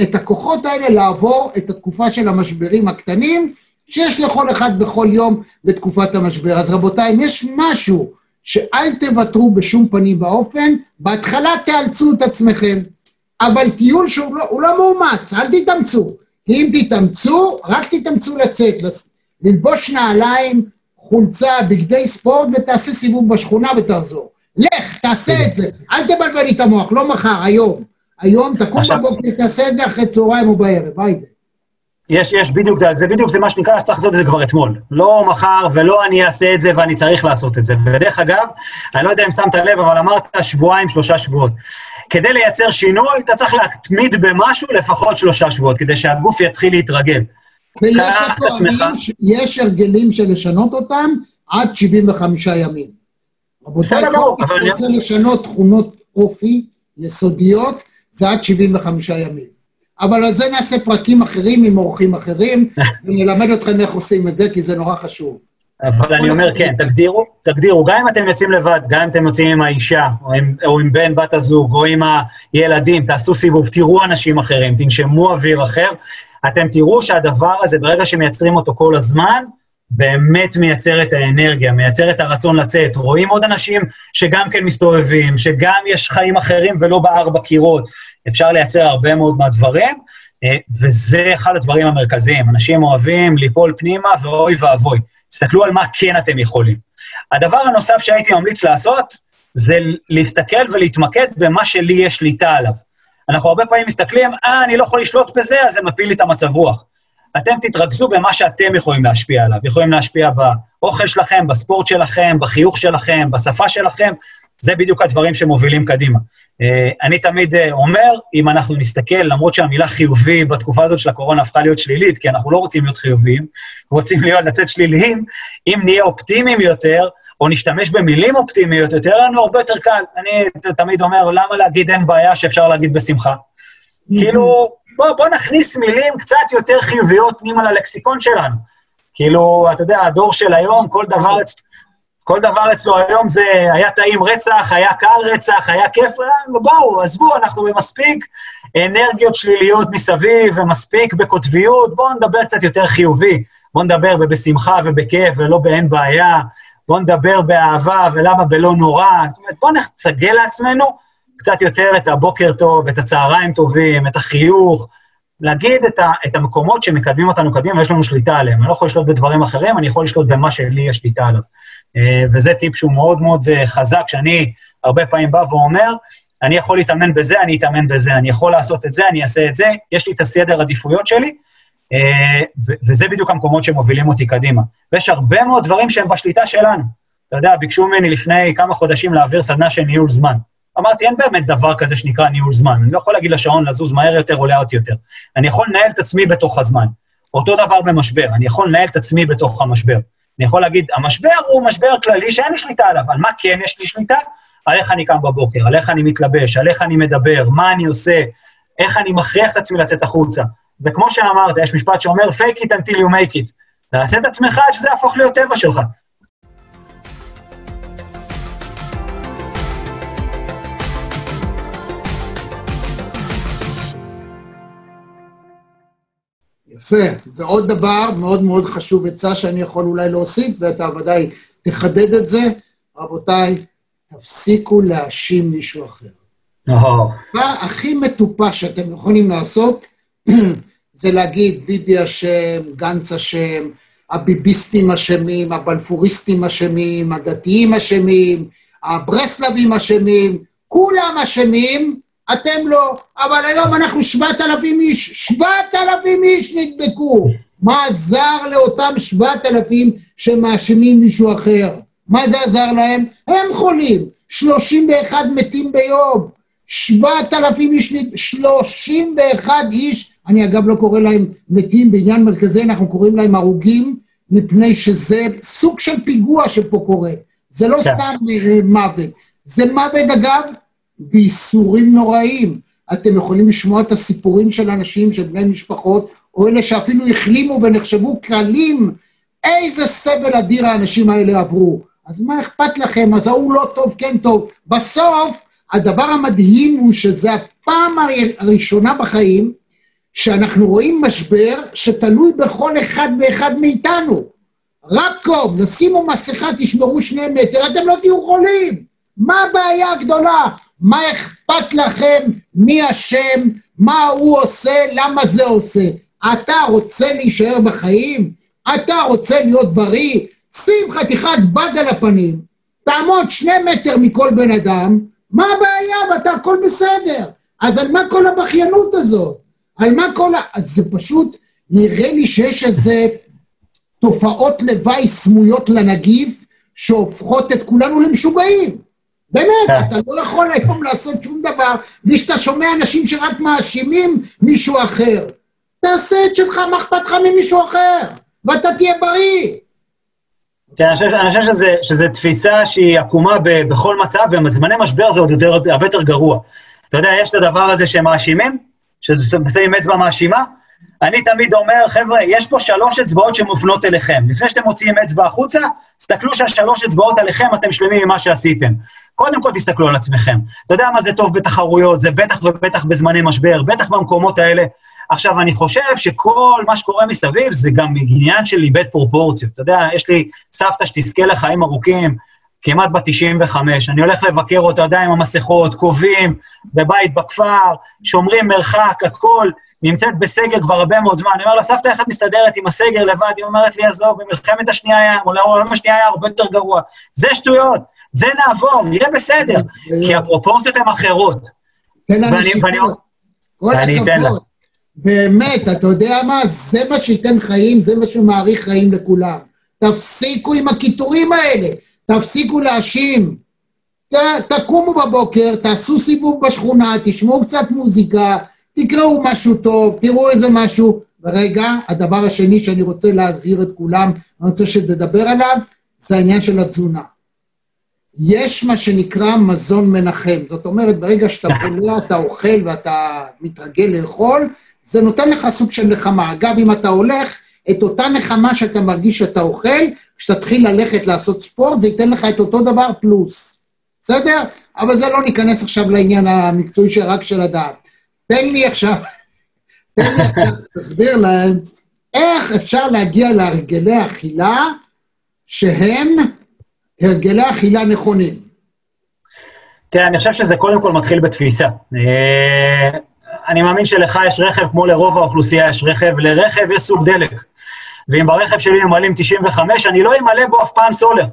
את הכוחות האלה לעבור את התקופה של המשברים הקטנים, שיש לכל אחד בכל יום בתקופת המשבר. אז רבותיי, אם יש משהו שאל תוותרו בשום פנים ואופן, בהתחלה תאלצו את עצמכם, אבל טיול שהוא לא, לא מאומץ, אל תתאמצו. כי אם תתאמצו, רק תתאמצו לצאת, ללבוש נעליים, חולצה, בגדי ספורט, ותעשה סיבוב בשכונה ותחזור. לך, תעשה את זה. אל תבלבל לי את המוח, לא מחר, היום. היום תקום בבוקר, תעשה את זה אחרי צהריים או בערב, היידה. יש, יש בדיוק, זה בדיוק, זה מה שנקרא שצריך לעשות את זה כבר אתמול. לא מחר, ולא אני אעשה את זה ואני צריך לעשות את זה. ודרך אגב, אני לא יודע אם שמת לב, אבל אמרת שבועיים, שלושה שבועות. כדי לייצר שינוי, אתה צריך להתמיד במשהו לפחות שלושה שבועות, כדי שהגוף יתחיל להתרגל. ויש. הטוענים, יש הרגלים של לשנות אותם עד 75 ימים. רבותיי, כל מי שרוצה לשנות תכונות אופי יסודיות, זה עד 75 ימים. אבל על זה נעשה פרקים אחרים עם אורחים אחרים, ונלמד אתכם איך עושים את זה, כי זה נורא חשוב. אבל אני אומר, כן, תגדירו, תגדירו, גם אם אתם יוצאים לבד, גם אם אתם יוצאים עם האישה, או עם, או עם בן, בת הזוג, או עם הילדים, תעשו סיבוב, תראו אנשים אחרים, תנשמו אוויר אחר, אתם תראו שהדבר הזה, ברגע שמייצרים אותו כל הזמן, באמת מייצר את האנרגיה, מייצר את הרצון לצאת. רואים עוד אנשים שגם כן מסתובבים, שגם יש חיים אחרים ולא בארבע קירות. אפשר לייצר הרבה מאוד מהדברים, אה, וזה אחד הדברים המרכזיים. אנשים אוהבים ליפול פנימה, ואוי ואבוי. תסתכלו על מה כן אתם יכולים. הדבר הנוסף שהייתי ממליץ לעשות, זה להסתכל ולהתמקד במה שלי יש שליטה עליו. אנחנו הרבה פעמים מסתכלים, אה, אני לא יכול לשלוט בזה, אז זה מפיל לי את המצב רוח. אתם תתרכזו במה שאתם יכולים להשפיע עליו. יכולים להשפיע באוכל שלכם, בספורט שלכם, בחיוך שלכם, בשפה שלכם, זה בדיוק הדברים שמובילים קדימה. אה, אני תמיד אה, אומר, אם אנחנו נסתכל, למרות שהמילה חיובי בתקופה הזאת של הקורונה הפכה להיות שלילית, כי אנחנו לא רוצים להיות חיוביים, רוצים להיות, לצאת שליליים, אם נהיה אופטימיים יותר, או נשתמש במילים אופטימיות יותר, לנו הרבה יותר קל. אני תמיד אומר, למה להגיד אין בעיה שאפשר להגיד בשמחה? כאילו, בוא, בוא נכניס מילים קצת יותר חיוביות פנימה ללקסיקון שלנו. כאילו, אתה יודע, הדור של היום, כל דבר, אצ... כל דבר אצלו היום זה היה טעים רצח, היה קל רצח, היה כיף, אה, בואו, עזבו, אנחנו במספיק אנרגיות שליליות מסביב, ומספיק בקוטביות, בואו נדבר קצת יותר חיובי. בואו נדבר בשמחה ובכיף ולא באין בעיה, בואו נדבר באהבה ולמה בלא נורא. זאת אומרת, בואו נצגל לעצמנו קצת יותר את הבוקר טוב, את הצהריים טובים, את החיוך, להגיד את, ה, את המקומות שמקדמים אותנו קדימה ויש לנו שליטה עליהם. אני לא יכול לשלוט בדברים אחרים, אני יכול לשלוט במה שלי יש שליטה עליו. אה, וזה טיפ שהוא מאוד מאוד אה, חזק, שאני הרבה פעמים בא ואומר, אני יכול להתאמן בזה, אני אתאמן בזה, אני יכול לעשות את זה, אני אעשה את זה, יש לי את הסדר עדיפויות שלי, אה, וזה בדיוק המקומות שמובילים אותי קדימה. ויש הרבה מאוד דברים שהם בשליטה שלנו. אתה יודע, ביקשו ממני לפני כמה חודשים להעביר סדנה של ניהול זמן. אמרתי, אין באמת דבר כזה שנקרא ניהול זמן. אני לא יכול להגיד לשעון לזוז מהר יותר או לאט יותר. אני יכול לנהל את עצמי בתוך הזמן. אותו דבר במשבר, אני יכול לנהל את עצמי בתוך המשבר. אני יכול להגיד, המשבר הוא משבר כללי שאין לי שליטה עליו, על מה כן יש לי שליטה? על איך אני קם בבוקר, על איך אני מתלבש, על איך אני מדבר, מה אני עושה, איך אני מכריח את עצמי לצאת החוצה. וכמו שאמרת, יש משפט שאומר, fake it until you make it. תעשה את עצמך עד שזה יהפוך להיות טבע שלך. יפה. ועוד דבר מאוד מאוד חשוב, עצה שאני יכול אולי להוסיף, ואתה ודאי תחדד את זה, רבותיי, תפסיקו להאשים מישהו אחר. או, הדבר הכי מטופש שאתם יכולים לעשות, זה להגיד ביבי אשם, גנץ אשם, הביביסטים אשמים, הבלפוריסטים אשמים, הדתיים אשמים, הברסלבים אשמים, כולם אשמים, אתם לא. אבל היום אנחנו שבעת אלפים איש, שבעת אלפים איש נדבקו. מה עזר לאותם שבעת אלפים שמאשימים מישהו אחר? מה זה עזר להם? הם חולים, 31 מתים ביום. שבעת אלפים איש, נד- 31 איש, אני אגב לא קורא להם מתים, בעניין מרכזי אנחנו קוראים להם הרוגים, מפני שזה סוג של פיגוע שפה קורה. זה לא כן. סתם אה, מוות. זה מוות, אגב, בייסורים נוראיים. אתם יכולים לשמוע את הסיפורים של אנשים, של בני משפחות, או אלה שאפילו החלימו ונחשבו קלים. איזה סבל אדיר האנשים האלה עברו. אז מה אכפת לכם? אז ההוא לא טוב, כן טוב. בסוף, הדבר המדהים הוא שזו הפעם הר- הראשונה בחיים שאנחנו רואים משבר שתלוי בכל אחד ואחד מאיתנו. רק קום, תשימו מסכה, תשמרו שני מטר, אתם לא תהיו חולים. מה הבעיה הגדולה? מה אכפת לכם? מי אשם? מה הוא עושה? למה זה עושה? אתה רוצה להישאר בחיים? אתה רוצה להיות בריא? שים חתיכת בד על הפנים, תעמוד שני מטר מכל בן אדם, מה הבעיה? ואתה הכל בסדר. אז על מה כל הבכיינות הזאת? על מה כל ה... אז זה פשוט, נראה לי שיש איזה תופעות לוואי סמויות לנגיף, שהופכות את כולנו למשוגעים. באמת, כן. אתה לא יכול היום לעשות שום דבר בלי שאתה שומע אנשים שרק מאשימים מישהו אחר. תעשה את שלך, מה אכפת לך ממישהו אחר? ואתה תהיה בריא. כן, אני חושב, אני חושב שזה, שזה תפיסה שהיא עקומה ב, בכל מצב, ובזמני משבר זה עוד יותר, הרבה יותר גרוע. אתה יודע, יש את הדבר הזה שהם מאשימים, ששמים אצבע מאשימה. אני תמיד אומר, חבר'ה, יש פה שלוש אצבעות שמופנות אליכם. לפני שאתם מוציאים אצבע החוצה, תסתכלו שהשלוש אצבעות עליכם, אתם שלמים ממה שעשיתם. קודם כל תסתכלו על עצמכם. אתה יודע מה זה טוב בתחרויות, זה בטח ובטח בזמני משבר, בטח במקומות האלה. עכשיו, אני חושב שכל מה שקורה מסביב זה גם עניין של איבד פרופורציות. אתה יודע, יש לי סבתא שתזכה לחיים ארוכים, כמעט בת 95, אני הולך לבקר אותה, יודע, עם המסכות, קובעים, בבית בכפר, שומרים מרחק, הכל, נמצאת בסגר כבר הרבה מאוד זמן. אני אומר לה, סבתא, איך את מסתדרת עם הסגר לבד? היא אומרת לי, עזוב, במלחמת השנייה היה, או לעולם השנייה היה הרבה יותר גרוע. זה שטויות, זה נעבור, נהיה בסדר, כי הפרופורציות הן אחרות. תן לנו שיפוט. כל. הכבוד. באמת, אתה יודע מה? זה מה שייתן חיים, זה מה שמאריך חיים לכולם. תפסיקו עם הקיטורים האלה, תפסיקו להאשים. ת- תקומו בבוקר, תעשו סיבוב בשכונה, תשמעו קצת מוזיקה, תקראו משהו טוב, תראו איזה משהו. ורגע, הדבר השני שאני רוצה להזהיר את כולם, אני רוצה שתדבר עליו, זה העניין של התזונה. יש מה שנקרא מזון מנחם. זאת אומרת, ברגע שאתה בולע, אתה אוכל ואתה מתרגל לאכול, זה נותן לך סוג של נחמה. אגב, אם אתה הולך, את אותה נחמה שאתה מרגיש שאתה אוכל, כשתתחיל ללכת לעשות ספורט, זה ייתן לך את אותו דבר פלוס. בסדר? אבל זה לא ניכנס עכשיו לעניין המקצועי של רק של הדעת. תן לי עכשיו, תן לי עכשיו, תסביר להם איך אפשר להגיע להרגלי אכילה שהם הרגלי אכילה נכונים. תראה, אני חושב שזה קודם כל מתחיל בתפיסה. אה, אני מאמין שלך יש רכב, כמו לרוב האוכלוסייה יש רכב, לרכב יש סוג דלק. ואם ברכב שלי ממלאים 95, אני לא אמלא בו אף פעם סולר.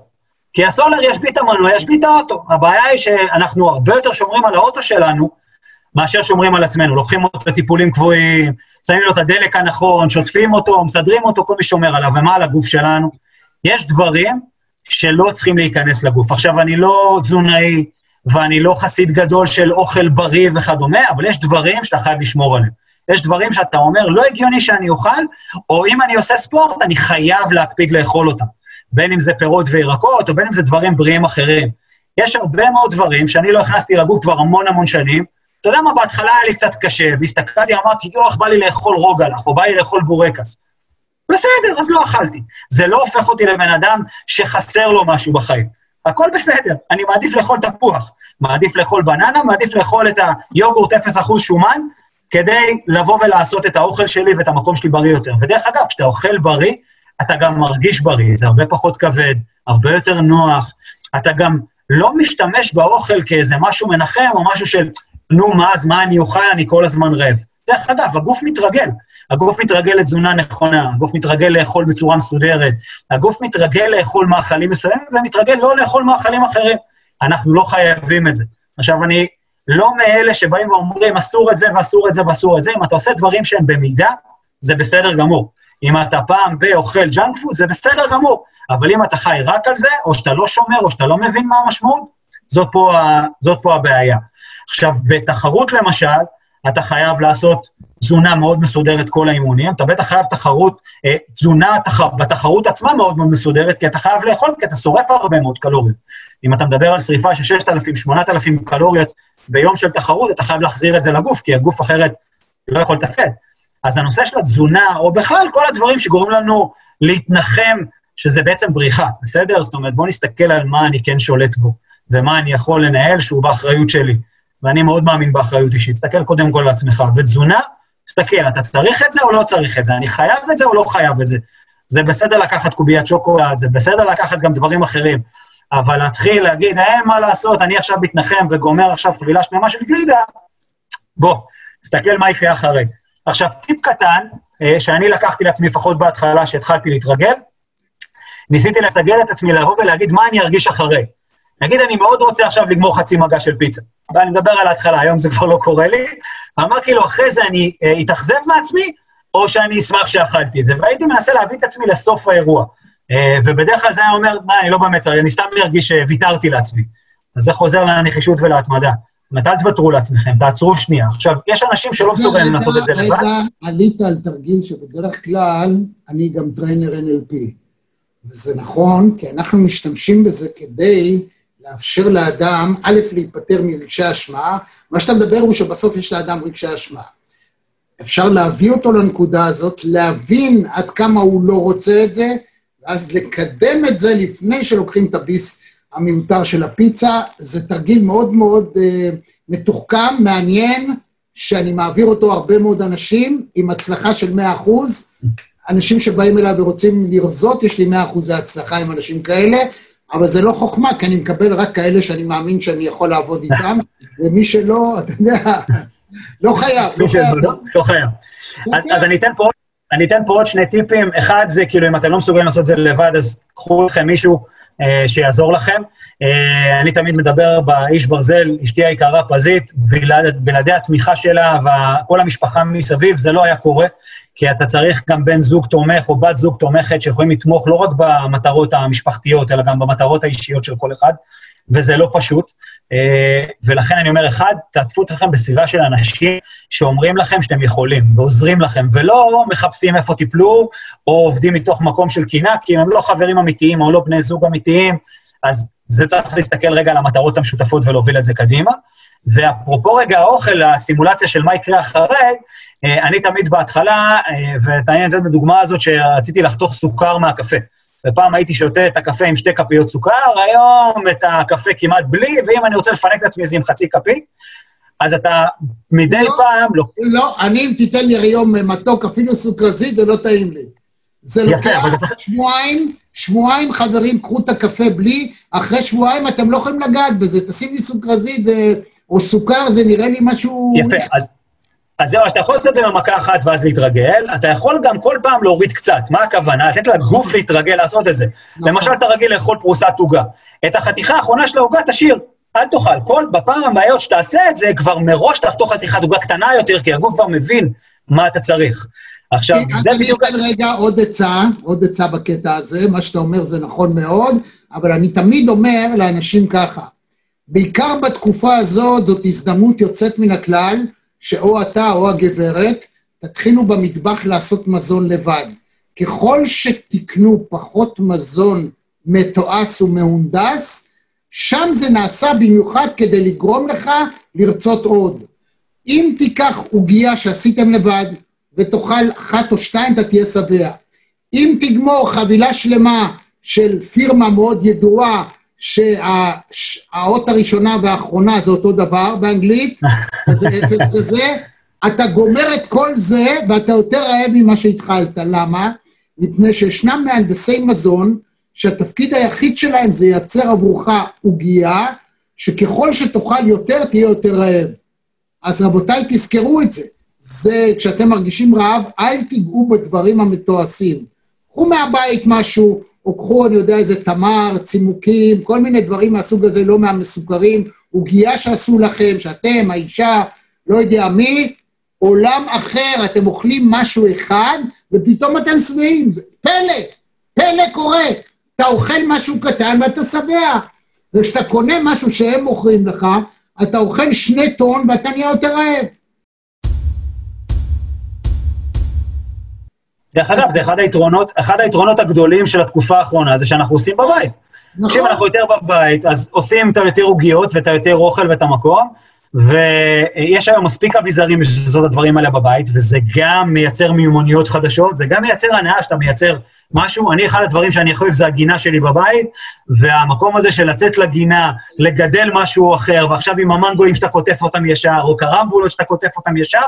כי הסולר ישבית את המנוע, ישבית את האוטו. הבעיה היא שאנחנו הרבה יותר שומרים על האוטו שלנו, מאשר שומרים על עצמנו. לוקחים אותו לטיפולים קבועים, שמים לו את הדלק הנכון, שוטפים אותו, מסדרים אותו, כל מי שומר עליו. ומה על הגוף שלנו? יש דברים שלא צריכים להיכנס לגוף. עכשיו, אני לא תזונאי, ואני לא חסיד גדול של אוכל בריא וכדומה, אבל יש דברים שאתה חייב לשמור עליהם. יש דברים שאתה אומר, לא הגיוני שאני אוכל, או אם אני עושה ספורט, אני חייב להקפיד לאכול אותם. בין אם זה פירות וירקות, או בין אם זה דברים בריאים אחרים. יש הרבה מאוד דברים שאני לא הכנסתי לגוף כבר המון המון שנים. אתה יודע מה, בהתחלה היה לי קצת קשה, והסתכלתי, אמרתי, יואו, איך בא לי לאכול רוגלח, או בא לי לאכול בורקס. בסדר, אז לא אכלתי. זה לא הופך אותי לבן אדם שחסר לו משהו בחיים. הכל בסדר, אני מעדיף לאכול תפוח, מעדיף לאכול בננה, מעדיף לאכול את היוגורט 0% שומן, כדי לבוא ולעשות את האוכל שלי ואת המקום שלי בריא יותר. ודרך אגב, כשאתה אוכל בריא, אתה גם מרגיש בריא, זה הרבה פחות כבד, הרבה יותר נוח, אתה גם לא משתמש באוכל כאיזה משהו מנחם או משהו של נו, מה, אז מה אני אוכל? אני כל הזמן רעב. דרך אגב, הגוף מתרגל. הגוף מתרגל לתזונה נכונה, הגוף מתרגל לאכול בצורה מסודרת, הגוף מתרגל לאכול מאכלים מסוימים ומתרגל לא לאכול מאכלים אחרים. אנחנו לא חייבים את זה. עכשיו, אני לא מאלה שבאים ואומרים, אסור את זה ואסור את זה ואסור את זה. אם אתה עושה דברים שהם במידה, זה בסדר גמור. אם אתה פעם באוכל junk food, זה בסדר גמור. אבל אם אתה חי רק על זה, או שאתה לא שומר, או שאתה לא מבין מה המשמעות, זאת פה, ה- זאת פה הבעיה. עכשיו, בתחרות למשל, אתה חייב לעשות תזונה מאוד מסודרת כל האימונים, אתה בטח חייב תחרות, אה, תזונה תח, בתחרות עצמה מאוד מאוד מסודרת, כי אתה חייב לאכול, כי אתה שורף הרבה מאוד קלוריות. אם אתה מדבר על שריפה של 6,000-8,000 קלוריות ביום של תחרות, אתה חייב להחזיר את זה לגוף, כי הגוף אחרת לא יכול לתפקד. אז הנושא של התזונה, או בכלל כל הדברים שגורמים לנו להתנחם, שזה בעצם בריחה, בסדר? זאת אומרת, בואו נסתכל על מה אני כן שולט בו, ומה אני יכול לנהל שהוא באחריות שלי. ואני מאוד מאמין באחריות אישית. תסתכל קודם כל על עצמך. ותזונה, תסתכל, אתה צריך את זה או לא צריך את זה? אני חייב את זה או לא חייב את זה? זה בסדר לקחת קוביית שוקולד, זה בסדר לקחת גם דברים אחרים, אבל להתחיל להגיד, אין מה לעשות, אני עכשיו מתנחם וגומר עכשיו חבילה שלמה של גלידה, בוא, תסתכל מה יקרה אחרי. עכשיו, טיפ קטן, אה, שאני לקחתי לעצמי לפחות בהתחלה, שהתחלתי להתרגל, ניסיתי לסגל את עצמי לבוא ולהגיד מה אני ארגיש אחרי. נגיד, אני מאוד רוצה עכשיו לגמור חצי מגע של פיצה. ואני מדבר על ההתחלה, היום זה כבר לא קורה לי. אמר כאילו, אחרי זה אני אה, אתאכזב מעצמי, או שאני אשמח שאכלתי את זה. והייתי מנסה להביא את עצמי לסוף האירוע. אה, ובדרך כלל זה היה אומר, מה, אני לא צריך, אני סתם ארגיש שוויתרתי לעצמי. אז זה חוזר לנחישות ולהתמדה. זאת אל תוותרו לעצמכם, תעצרו שנייה. עכשיו, יש אנשים שלא מסוגלים לעשות את זה לבד. רגע, עלית על תרגיל שבדרך כלל אני גם trainer NLP. וזה נכון, כי אנחנו משתמשים בזה כדי לאפשר לאדם, א', להיפטר מרגשי אשמה, מה שאתה מדבר הוא שבסוף יש לאדם רגשי אשמה. אפשר להביא אותו לנקודה הזאת, להבין עד כמה הוא לא רוצה את זה, ואז לקדם את זה לפני שלוקחים את הביס המיותר של הפיצה. זה תרגיל מאוד מאוד אה, מתוחכם, מעניין, שאני מעביר אותו הרבה מאוד אנשים, עם הצלחה של 100%. אנשים שבאים אליי ורוצים לרזות, יש לי 100% הצלחה עם אנשים כאלה, אבל זה לא חוכמה, כי אני מקבל רק כאלה שאני מאמין שאני יכול לעבוד איתם, ומי שלא, אתה יודע, לא חייב, לא חייב. לא חייב. אז, אז אני אתן פה אני אתן פה עוד שני טיפים. אחד זה, כאילו, אם אתם לא מסוגלים לעשות את זה לבד, אז קחו אתכם מישהו אה, שיעזור לכם. אה, אני תמיד מדבר באיש ברזל, אשתי היקרה פזית, בלעד, בלעדי התמיכה שלה וכל המשפחה מסביב, זה לא היה קורה, כי אתה צריך גם בן זוג תומך או בת זוג תומכת שיכולים לתמוך לא רק במטרות המשפחתיות, אלא גם במטרות האישיות של כל אחד, וזה לא פשוט. אה, ולכן אני אומר, אחד, תעטפו אתכם בסביבה של אנשים שאומרים לכם שאתם יכולים ועוזרים לכם, ולא מחפשים איפה תיפלו, או עובדים מתוך מקום של קינה, כי אם הם לא חברים אמיתיים או לא בני זוג אמיתיים, אז זה צריך להסתכל רגע על המטרות המשותפות ולהוביל את זה קדימה. ואפרופו רגע האוכל, הסימולציה של מה יקרה אחרי, אה, אני תמיד בהתחלה, אה, ותעניין לתת בדוגמה הזאת שרציתי לחתוך סוכר מהקפה. ופעם הייתי שותה את הקפה עם שתי כפיות סוכר, היום את הקפה כמעט בלי, ואם אני רוצה לפנק את עצמי זה עם חצי כפית, אז אתה מדי לא. פעם... לא, לא, אני אם תיתן לי היום מתוק, אפילו סוכרזית, זה לא טעים לי. זה יפה, לוקח אבל שבועיים, שבועיים חברים, קחו את הקפה בלי, אחרי שבועיים אתם לא יכולים לגעת בזה, תשים לי סוכרזית זה, או סוכר, זה נראה לי משהו... יפה, אז, אז זהו, אתה יכול לעשות את זה במכה אחת ואז להתרגל, אתה יכול גם כל פעם להוריד קצת, מה הכוונה? לתת לגוף להתרגל לעשות את זה. נכון. למשל, אתה רגיל לאכול פרוסת עוגה. את החתיכה האחרונה של העוגה תשאיר, אל תאכל. כל, בפעם הבאה שתעשה את זה, כבר מראש תחתוך חתיכת עוגה קטנה יותר, כי הגוף כבר מבין מה אתה צריך. עכשיו, זה אני בדיוק... אתן רגע עוד עצה, עוד עצה בקטע הזה, מה שאתה אומר זה נכון מאוד, אבל אני תמיד אומר לאנשים ככה, בעיקר בתקופה הזאת, זאת הזדמנות יוצאת מן הכלל, שאו אתה או הגברת, תתחילו במטבח לעשות מזון לבד. ככל שתקנו פחות מזון מתועש ומהונדס, שם זה נעשה במיוחד כדי לגרום לך לרצות עוד. אם תיקח עוגייה שעשיתם לבד, ותאכל אחת או שתיים, אתה תהיה שבע. אם תגמור חבילה שלמה של פירמה מאוד ידועה, שהאות הראשונה והאחרונה זה אותו דבר באנגלית, זה אפס כזה, אתה גומר את כל זה ואתה יותר רעב ממה שהתחלת. למה? מפני שישנם מהנדסי מזון שהתפקיד היחיד שלהם זה לייצר עבורך עוגייה, שככל שתאכל יותר, תהיה יותר רעב. אז רבותיי, תזכרו את זה. זה, כשאתם מרגישים רעב, אל תיגעו בדברים המתועשים. קחו מהבית משהו, או אני יודע, איזה תמר, צימוקים, כל מיני דברים מהסוג הזה, לא מהמסוכרים, עוגייה שעשו לכם, שאתם, האישה, לא יודע מי, עולם אחר, אתם אוכלים משהו אחד, ופתאום אתם שבעים. פלא, פלא קורה. אתה אוכל משהו קטן ואתה שבע. וכשאתה קונה משהו שהם מוכרים לך, אתה אוכל שני טון ואתה נהיה יותר רעב. דרך אגב, זה אחד היתרונות, אחד היתרונות הגדולים של התקופה האחרונה, זה שאנחנו עושים בבית. נכון. אם אנחנו יותר בבית, אז עושים את היותר עוגיות ואת היותר אוכל ואת המקום, ויש היום מספיק אביזרים בשביל לעשות את הדברים האלה בבית, וזה גם מייצר מיומנויות חדשות, זה גם מייצר הנאה שאתה מייצר משהו. אני, אחד הדברים שאני חושב זה הגינה שלי בבית, והמקום הזה של לצאת לגינה, לגדל משהו אחר, ועכשיו עם המנגואים שאתה קוטף אותם ישר, או קרמבולות שאתה קוטף אותם ישר,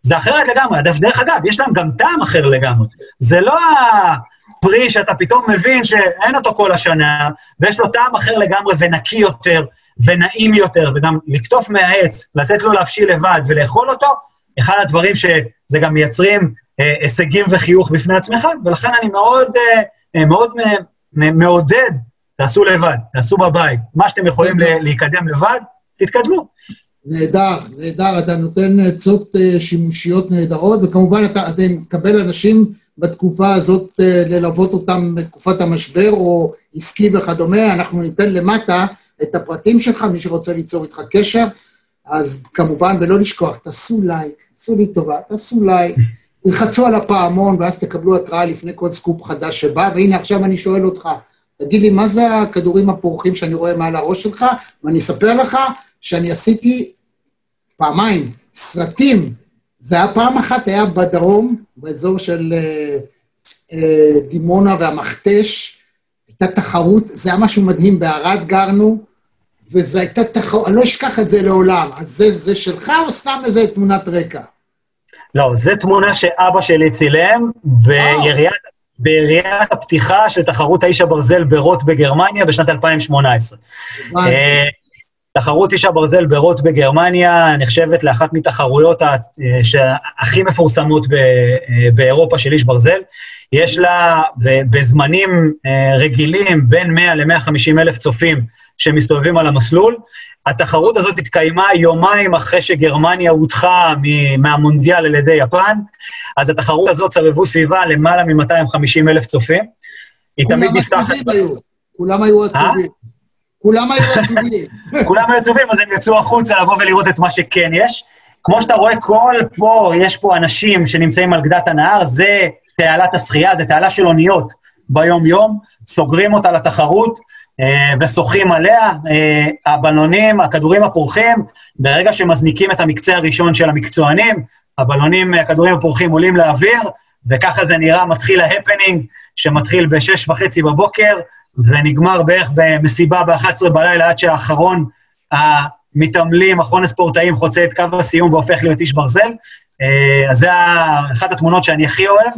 זה אחרת לגמרי. דרך, אגב, יש להם גם טעם אחר לגמרי. זה לא הפרי שאתה פתאום מבין שאין אותו כל השנה, ויש לו טעם אחר לגמרי ונקי יותר, ונעים יותר, וגם לקטוף מהעץ, לתת לו להבשיל לבד ולאכול אותו, אחד הדברים שזה גם מייצרים אה, הישגים וחיוך בפני עצמך, ולכן אני מאוד, אה, אה, מאוד מ- מ- מעודד, תעשו לבד, תעשו בבית. מה שאתם יכולים להיקדם לבד, תתקדמו. נהדר, נהדר, אתה נותן עצות אה, שימושיות נהדרות, וכמובן אתה, אתה מקבל אנשים בתקופה הזאת אה, ללוות אותם בתקופת המשבר, או עסקי וכדומה, אנחנו ניתן למטה את הפרטים שלך, מי שרוצה ליצור איתך קשר, אז כמובן, ולא לשכוח, תעשו לייק, תעשו לי טובה, תעשו לייק, תלחצו על הפעמון, ואז תקבלו התראה לפני כל סקופ חדש שבא, והנה עכשיו אני שואל אותך, תגיד לי, מה זה הכדורים הפורחים שאני רואה מעל הראש שלך? ואני אספר לך שאני עשיתי פעמיים סרטים. זה היה פעם אחת, היה בדרום, באזור של אה, אה, דימונה והמכתש, הייתה תחרות, זה היה משהו מדהים, בערד גרנו, וזו הייתה תחרות, אני לא אשכח את זה לעולם. אז זה, זה שלך או סתם איזה תמונת רקע? לא, זו תמונה שאבא שלי צילם ביריית, ביריית הפתיחה של תחרות האיש הברזל ברוט בגרמניה בשנת 2018. אה, תחרות איש הברזל ברוט בגרמניה נחשבת לאחת מתחרויות הכי מפורסמות אה, באירופה של איש ברזל. יש לה בזמנים אה, רגילים בין 100 ל-150 אלף צופים שמסתובבים על המסלול. התחרות הזאת התקיימה יומיים אחרי שגרמניה הודחה מהמונדיאל על ידי יפן, אז התחרות הזאת סבבו סביבה למעלה מ-250 אלף צופים. היא תמיד כולם נפתחת... עצובים היו, כולם היו עצובים. כולם היו עצובים. כולם היו עצובים, אז הם יצאו החוצה לבוא ולראות את מה שכן יש. כמו שאתה רואה, כל פה, יש פה אנשים שנמצאים על גדת הנהר, זה תעלת השחייה, זה תעלה של אוניות ביום-יום, סוגרים אותה לתחרות אה, ושוחים עליה. אה, הבלונים, הכדורים הפורחים, ברגע שמזניקים את המקצה הראשון של המקצוענים, הבלונים, הכדורים הפורחים עולים לאוויר, וככה זה נראה, מתחיל ההפנינג, שמתחיל בשש וחצי בבוקר, ונגמר בערך במסיבה ב-11 בלילה, עד שהאחרון המתעמלים, אחרון הספורטאים, חוצה את קו הסיום והופך להיות איש ברזל. אה, אז זה אחת התמונות שאני הכי אוהב.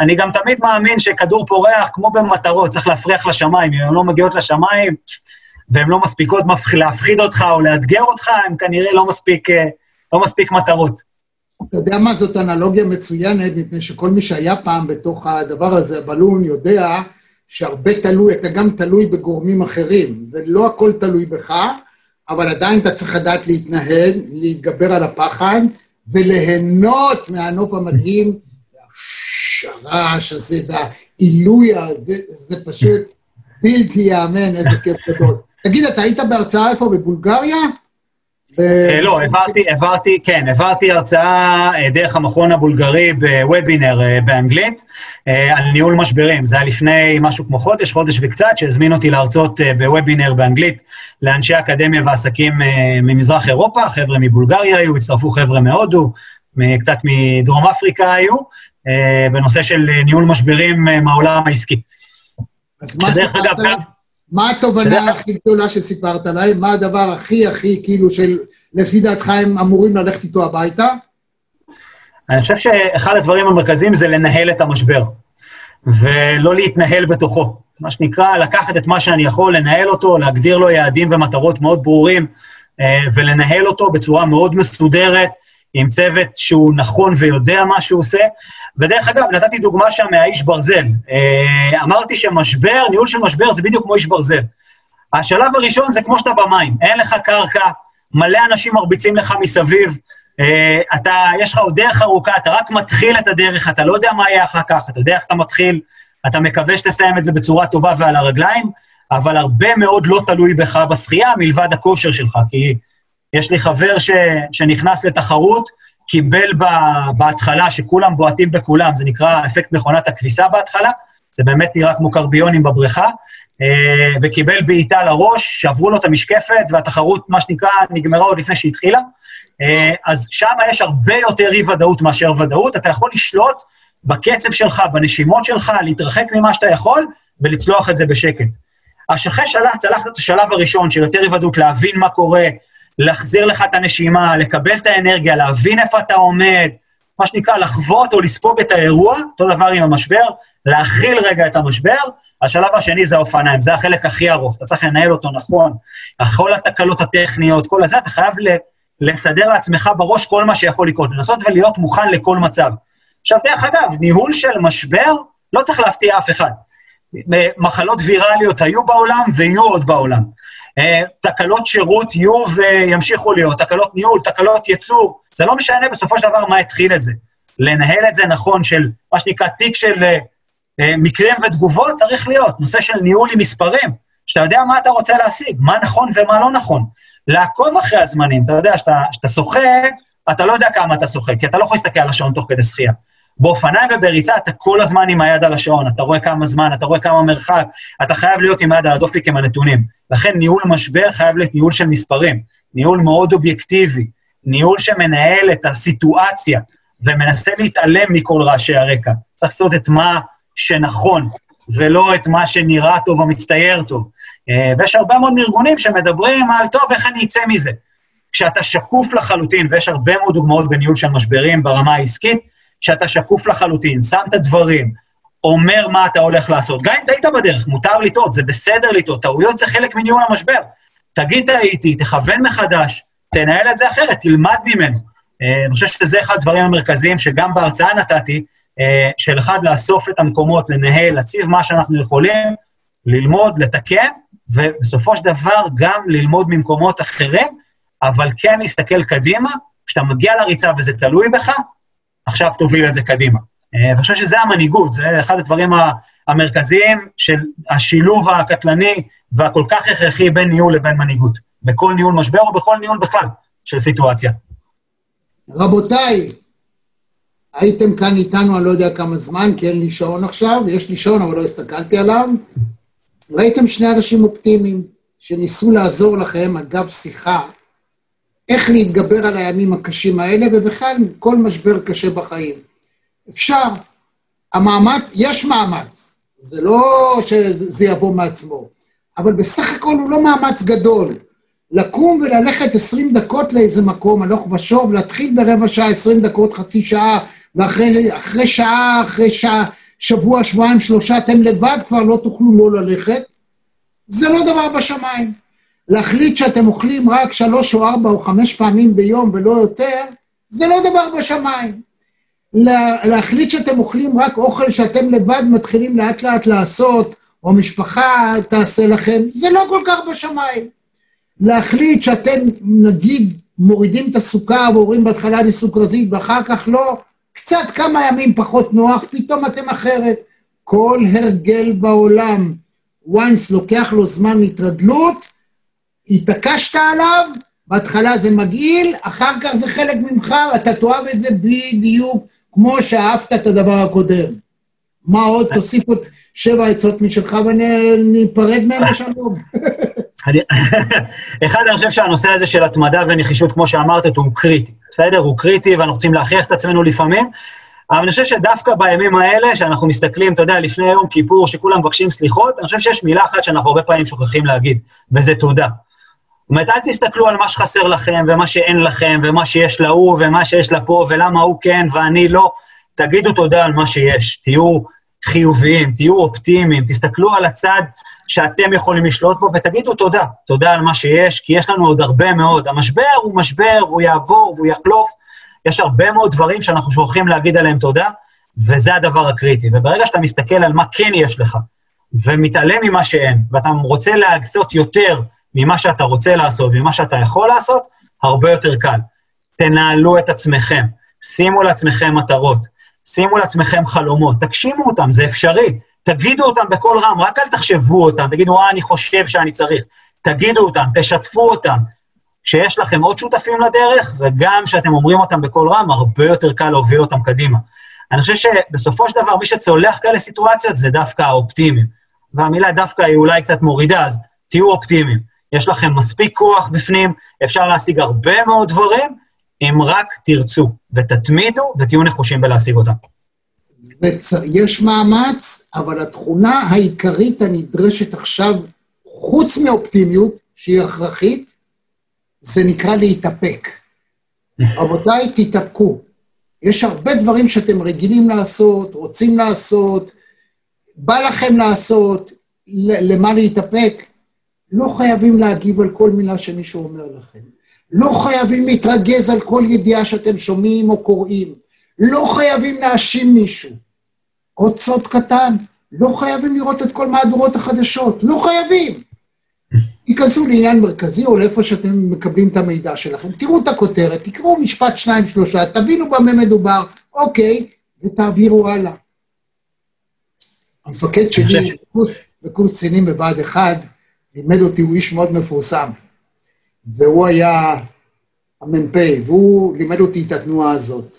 אני גם תמיד מאמין שכדור פורח, כמו במטרות, צריך להפריח לשמיים. אם הן לא מגיעות לשמיים, והן לא מספיקות להפחיד אותך או לאתגר אותך, הן כנראה לא מספיק, אה, לא מספיק מטרות. אתה יודע מה, זאת אנלוגיה מצוינת, מפני שכל מי שהיה פעם בתוך הדבר הזה, הבלון, יודע שהרבה תלוי, אתה גם תלוי בגורמים אחרים, ולא הכל תלוי בך, אבל עדיין אתה צריך לדעת להתנהל, להתגבר על הפחד, וליהנות מהנוף המדהים, הרעש הזה והעילוי הזה, זה פשוט בלתי ייאמן, איזה כיף גדול. תגיד, אתה היית בהרצאה איפה? בבולגריה? אה, לא, העברתי, העברתי, כן, העברתי הרצאה אה, דרך המכון הבולגרי בוובינר אה, באנגלית אה, על ניהול משברים. זה היה לפני משהו כמו חודש, חודש וקצת, שהזמין אותי להרצות אה, בוובינר באנגלית לאנשי אקדמיה ועסקים אה, ממזרח אירופה, חבר'ה מבולגריה היו, הצטרפו חבר'ה מהודו, קצת מדרום אפריקה היו, אה, בנושא של אה, ניהול משברים אה, מהעולם העסקי. אז מה שדרך סיפרת אגב, מה התובנה הכי גדולה שסיפרת להם? מה הדבר הכי הכי, כאילו, של לפי דעתך הם אמורים ללכת איתו הביתה? אני חושב שאחד הדברים המרכזיים זה לנהל את המשבר, ולא להתנהל בתוכו. מה שנקרא, לקחת את מה שאני יכול, לנהל אותו, להגדיר לו יעדים ומטרות מאוד ברורים, אה, ולנהל אותו בצורה מאוד מסודרת, עם צוות שהוא נכון ויודע מה שהוא עושה. ודרך אגב, נתתי דוגמה שם מהאיש ברזל. אה, אמרתי שמשבר, ניהול של משבר זה בדיוק כמו איש ברזל. השלב הראשון זה כמו שאתה במים, אין לך קרקע, מלא אנשים מרביצים לך מסביב, אה, אתה, יש לך עוד דרך ארוכה, אתה רק מתחיל את הדרך, אתה לא יודע מה יהיה אחר כך, אתה יודע איך אתה מתחיל, אתה מקווה שתסיים את זה בצורה טובה ועל הרגליים, אבל הרבה מאוד לא תלוי בך בשחייה מלבד הכושר שלך, כי יש לי חבר ש, שנכנס לתחרות, קיבל ב, בהתחלה, שכולם בועטים בכולם, זה נקרא אפקט מכונת הכביסה בהתחלה, זה באמת נראה כמו קרביונים בבריכה, אה, וקיבל בעיטה לראש, שברו לו את המשקפת, והתחרות, מה שנקרא, נגמרה עוד לפני שהתחילה. אה, אז שם יש הרבה יותר אי-ודאות מאשר ודאות, אתה יכול לשלוט בקצב שלך, בנשימות שלך, להתרחק ממה שאתה יכול, ולצלוח את זה בשקט. אחרי צלחת את השלב הראשון של יותר אי-ודאות, להבין מה קורה, להחזיר לך את הנשימה, לקבל את האנרגיה, להבין איפה אתה עומד, מה שנקרא, לחוות או לספוג את האירוע, אותו דבר עם המשבר, להכיל רגע את המשבר. השלב השני זה האופניים, זה החלק הכי ארוך, אתה צריך לנהל אותו נכון. כל התקלות הטכניות, כל הזה, אתה חייב לסדר לעצמך בראש כל מה שיכול לקרות, לנסות ולהיות מוכן לכל מצב. עכשיו, דרך אגב, ניהול של משבר לא צריך להפתיע אף אחד. מחלות ויראליות היו בעולם ויהיו עוד בעולם. אה, תקלות שירות יהיו וימשיכו להיות, תקלות ניהול, תקלות ייצור, זה לא משנה בסופו של דבר מה התחיל את זה. לנהל את זה נכון של מה שנקרא תיק של אה, מקרים ותגובות צריך להיות, נושא של ניהול עם מספרים, שאתה יודע מה אתה רוצה להשיג, מה נכון ומה לא נכון. לעקוב אחרי הזמנים, אתה יודע, כשאתה שוחה, אתה לא יודע כמה אתה שוחה, כי אתה לא יכול להסתכל על השעון תוך כדי שחייה. באופניים ובריצה אתה כל הזמן עם היד על השעון, אתה רואה כמה זמן, אתה רואה כמה מרחק, אתה חייב להיות עם היד על הדופק עם הנתונים. לכן ניהול משבר חייב להיות ניהול של מספרים, ניהול מאוד אובייקטיבי, ניהול שמנהל את הסיטואציה ומנסה להתעלם מכל רעשי הרקע. צריך לעשות את מה שנכון, ולא את מה שנראה טוב או מצטייר טוב. אה, ויש הרבה מאוד ארגונים שמדברים על, טוב, איך אני אצא מזה? כשאתה שקוף לחלוטין, ויש הרבה מאוד דוגמאות בניהול של משברים ברמה העסקית, שאתה שקוף לחלוטין, שם את הדברים, אומר מה אתה הולך לעשות. גם אם טעית בדרך, מותר לטעות, זה בסדר לטעות, טעויות זה חלק מניהול המשבר. תגיד טעיתי, תכוון מחדש, תנהל את זה אחרת, תלמד ממנו. אה, אני חושב שזה אחד הדברים המרכזיים שגם בהרצאה נתתי, אה, של אחד, לאסוף את המקומות, לנהל, להציב מה שאנחנו יכולים, ללמוד, לתקן, ובסופו של דבר גם ללמוד ממקומות אחרים, אבל כן להסתכל קדימה, כשאתה מגיע לריצה וזה תלוי בך, עכשיו תוביל את זה קדימה. אה, ואני חושב שזה המנהיגות, זה אחד הדברים המרכזיים של השילוב הקטלני והכל כך הכרחי בין ניהול לבין מנהיגות, בכל ניהול משבר או בכל ניהול בכלל של סיטואציה. רבותיי, הייתם כאן איתנו, אני לא יודע כמה זמן, כי אין לי שעון עכשיו, יש לי שעון, אבל לא הסתכלתי עליו. ראיתם שני אנשים אופטימיים שניסו לעזור לכם, אגב שיחה, איך להתגבר על הימים הקשים האלה, ובכלל כל משבר קשה בחיים. אפשר. המאמץ, יש מאמץ, זה לא שזה יבוא מעצמו, אבל בסך הכל הוא לא מאמץ גדול. לקום וללכת 20 דקות לאיזה מקום, הלוך ושוב, להתחיל ברבע שעה, 20 דקות, חצי שעה, ואחרי שעה, אחרי שעה, שבוע, שבועיים, שלושה, אתם לבד כבר לא תוכלו לא ללכת, זה לא דבר בשמיים. להחליט שאתם אוכלים רק שלוש או ארבע או חמש פעמים ביום ולא יותר, זה לא דבר בשמיים. להחליט שאתם אוכלים רק אוכל שאתם לבד מתחילים לאט לאט לעשות, או משפחה תעשה לכם, זה לא כל כך בשמיים. להחליט שאתם, נגיד, מורידים את הסוכר ואומרים בהתחלה לי סוכרזית ואחר כך לא, קצת כמה ימים פחות נוח, פתאום אתם אחרת. כל הרגל בעולם, once לוקח לו זמן התרגלות, התעקשת עליו, בהתחלה זה מגעיל, אחר כך זה חלק ממך, אתה תאהב את זה בדיוק כמו שאהבת את הדבר הקודם. מה עוד? תוסיף עוד שבע עצות משלך וניפרד מהם בשלום. אחד, אני חושב שהנושא הזה של התמדה ונחישות, כמו שאמרת, הוא קריטי, בסדר? הוא קריטי ואנחנו רוצים להכריח את עצמנו לפעמים, אבל אני חושב שדווקא בימים האלה, שאנחנו מסתכלים, אתה יודע, לפני יום כיפור, שכולם מבקשים סליחות, אני חושב שיש מילה אחת שאנחנו הרבה פעמים שוכחים להגיד, וזה תודה. אומרת, אל תסתכלו על מה שחסר לכם, ומה שאין לכם, ומה שיש להוא, ומה שיש לפה, ולמה הוא כן ואני לא. תגידו תודה על מה שיש, תהיו חיוביים, תהיו אופטימיים, תסתכלו על הצד שאתם יכולים לשלוט בו, ותגידו תודה, תודה על מה שיש, כי יש לנו עוד הרבה מאוד. המשבר הוא משבר, והוא יעבור, והוא יחלוף. יש הרבה מאוד דברים שאנחנו שוכחים להגיד עליהם תודה, וזה הדבר הקריטי. וברגע שאתה מסתכל על מה כן יש לך, ומתעלם ממה שאין, ואתה רוצה לעשות יותר ממה שאתה רוצה לעשות וממה שאתה יכול לעשות, הרבה יותר קל. תנהלו את עצמכם, שימו לעצמכם מטרות, שימו לעצמכם חלומות, תגשימו אותם, זה אפשרי. תגידו אותם בקול רם, רק אל תחשבו אותם, תגידו, אה, אני חושב שאני צריך. תגידו אותם, תשתפו אותם. שיש לכם עוד שותפים לדרך, וגם כשאתם אומרים אותם בקול רם, הרבה יותר קל להוביל אותם קדימה. אני חושב שבסופו של דבר, מי שצולח כאלה סיטואציות זה דווקא האופטימיים. והמילה דווקא היא אולי קצת מורידה, אז תהיו אופטימיים. יש לכם מספיק כוח בפנים, אפשר להשיג הרבה מאוד דברים, אם רק תרצו, ותתמידו ותהיו נחושים בלהשיג אותם. יש מאמץ, אבל התכונה העיקרית הנדרשת עכשיו, חוץ מאופטימיות, שהיא הכרחית, זה נקרא להתאפק. רבותיי, תתאפקו. יש הרבה דברים שאתם רגילים לעשות, רוצים לעשות, בא לכם לעשות, למה להתאפק? לא חייבים להגיב על כל מילה שמישהו אומר לכם. לא חייבים להתרגז על כל ידיעה שאתם שומעים או קוראים. לא חייבים להאשים מישהו. עוד סוד קטן, לא חייבים לראות את כל מהדורות החדשות. לא חייבים. תיכנסו לעניין מרכזי או לאיפה שאתם מקבלים את המידע שלכם, תראו את הכותרת, תקראו משפט שניים שלושה, תבינו במה מדובר, אוקיי, ותעבירו הלאה. המפקד שלי בקורס קצינים בבה"ד 1, לימד אותי, הוא איש מאוד מפורסם, והוא היה המ"פ, והוא לימד אותי את התנועה הזאת.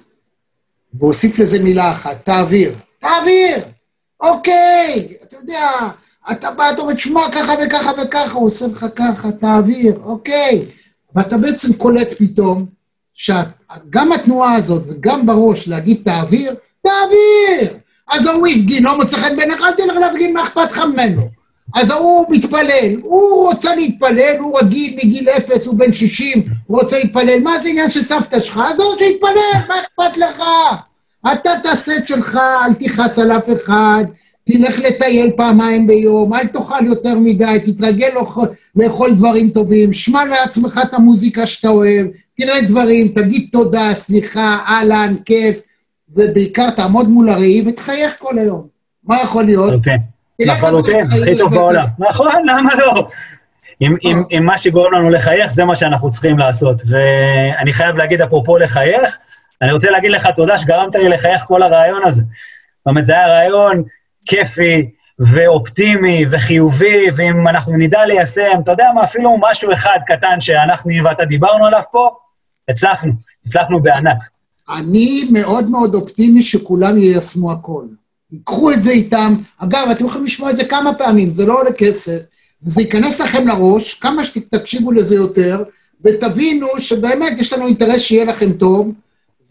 והוסיף לזה מילה אחת, תעביר. תעביר! אוקיי, אתה יודע, אתה בא, אתה אומר, שמע, ככה וככה וככה, הוא עושה לך ככה, תעביר, אוקיי. ואתה בעצם קולט פתאום, שגם התנועה הזאת וגם בראש להגיד תעביר, תעביר! אז ההוא הפגין, לא מוצא חן בעיניך, אל תלך להפגין, מה אכפת לך ממנו? אז ההוא מתפלל, הוא רוצה להתפלל, הוא רגיל מגיל אפס, הוא בן 60, הוא רוצה להתפלל, מה זה עניין של סבתא שלך? אז הוא שיתפלל, מה אכפת לך? אתה תעשה את שלך, אל תכעס על אף אחד, תלך לטייל פעמיים ביום, אל תאכל יותר מדי, תתרגל לאכול, לאכול דברים טובים, שמע לעצמך את המוזיקה שאתה אוהב, תראה דברים, תגיד תודה, סליחה, אהלן, כיף, ובעיקר תעמוד מול הראי ותחייך כל היום. מה יכול להיות? אוקיי. לחלוטין, הכי טוב בעולם. נכון, למה לא? אם, אם, אם מה שגורם לנו לחייך, זה מה שאנחנו צריכים לעשות. ואני חייב להגיד, אפרופו לחייך, אני רוצה להגיד לך תודה שגרמת לי לחייך כל הרעיון הזה. זאת אומרת, זה היה רעיון כיפי ואופטימי וחיובי, ואם אנחנו נדע ליישם, אתה יודע מה, אפילו משהו אחד קטן שאנחנו ואתה דיברנו עליו פה, הצלחנו, הצלחנו בענק. אני מאוד מאוד אופטימי שכולם יישמו הכל. ייקחו את זה איתם. אגב, אתם יכולים לשמוע את זה כמה פעמים, זה לא עולה כסף, וזה ייכנס לכם לראש, כמה שתקשיבו לזה יותר, ותבינו שבאמת יש לנו אינטרס שיהיה לכם טוב,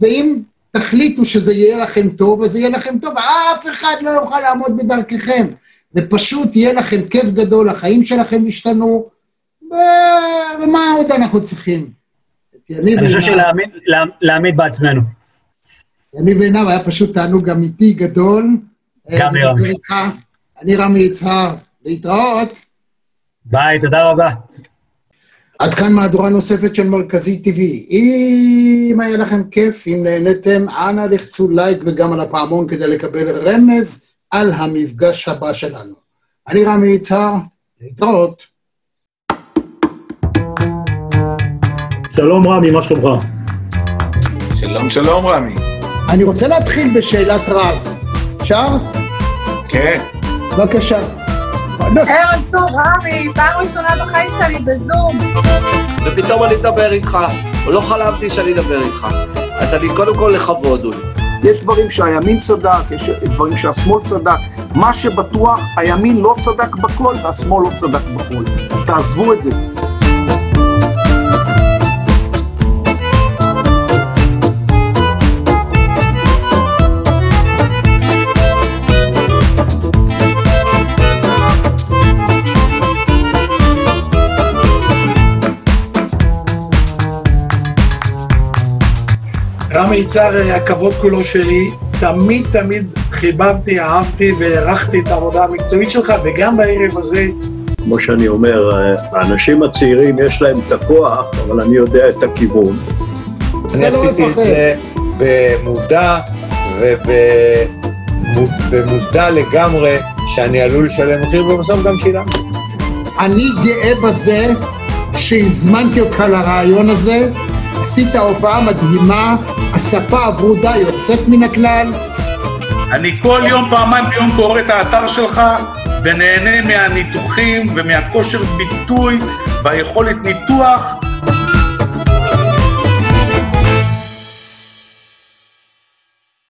ואם תחליטו שזה יהיה לכם טוב, אז יהיה לכם טוב, אף אחד לא יוכל לעמוד בדרככם. ופשוט יהיה לכם כיף גדול, החיים שלכם ישתנו, ומה עוד אנחנו צריכים? אני חושב שלהעמיד בעצמנו. יניב עינב היה פשוט תענוג אמיתי גדול. גם לי רמי. אני רמי יצהר, להתראות. ביי, תודה רבה. עד כאן מהדורה נוספת של מרכזי TV. אם היה לכם כיף, אם נהניתם, אנא לחצו לייק וגם על הפעמון כדי לקבל רמז על המפגש הבא שלנו. אני רמי יצהר, להתראות. שלום רמי, מה שלומך? שלום, שלום רמי. אני רוצה להתחיל בשאלת רב. אפשר? כן. בבקשה. ערב טוב, רמי, פעם ראשונה בחיים שלי בזום. ופתאום אני מדבר איתך, לא חלמתי שאני אדבר איתך. אז אני קודם כל לכבוד, אולי. יש דברים שהימין צדק, יש דברים שהשמאל צדק. מה שבטוח, הימין לא צדק בכל והשמאל לא צדק בכל. אז תעזבו את זה. רמי יצהר, הכבוד כולו שלי, תמיד תמיד חיבבתי, אהבתי והערכתי את העבודה המקצועית שלך, וגם בערב הזה כמו שאני אומר, אה, האנשים הצעירים יש להם את הכוח, אבל אני יודע את הכיוון. אני לא עשיתי את. זה במודע ובמודע לגמרי שאני עלול לשלם מחיר, ובסוף גם שילמתי. אני גאה בזה שהזמנתי אותך לרעיון הזה, עשית הופעה מדהימה, הספה הברודה יוצאת מן הכלל, אני כל יום, פעמיים ביום קורא את האתר שלך ונהנה מהניתוחים ומהכושר ביטוי והיכולת ניתוח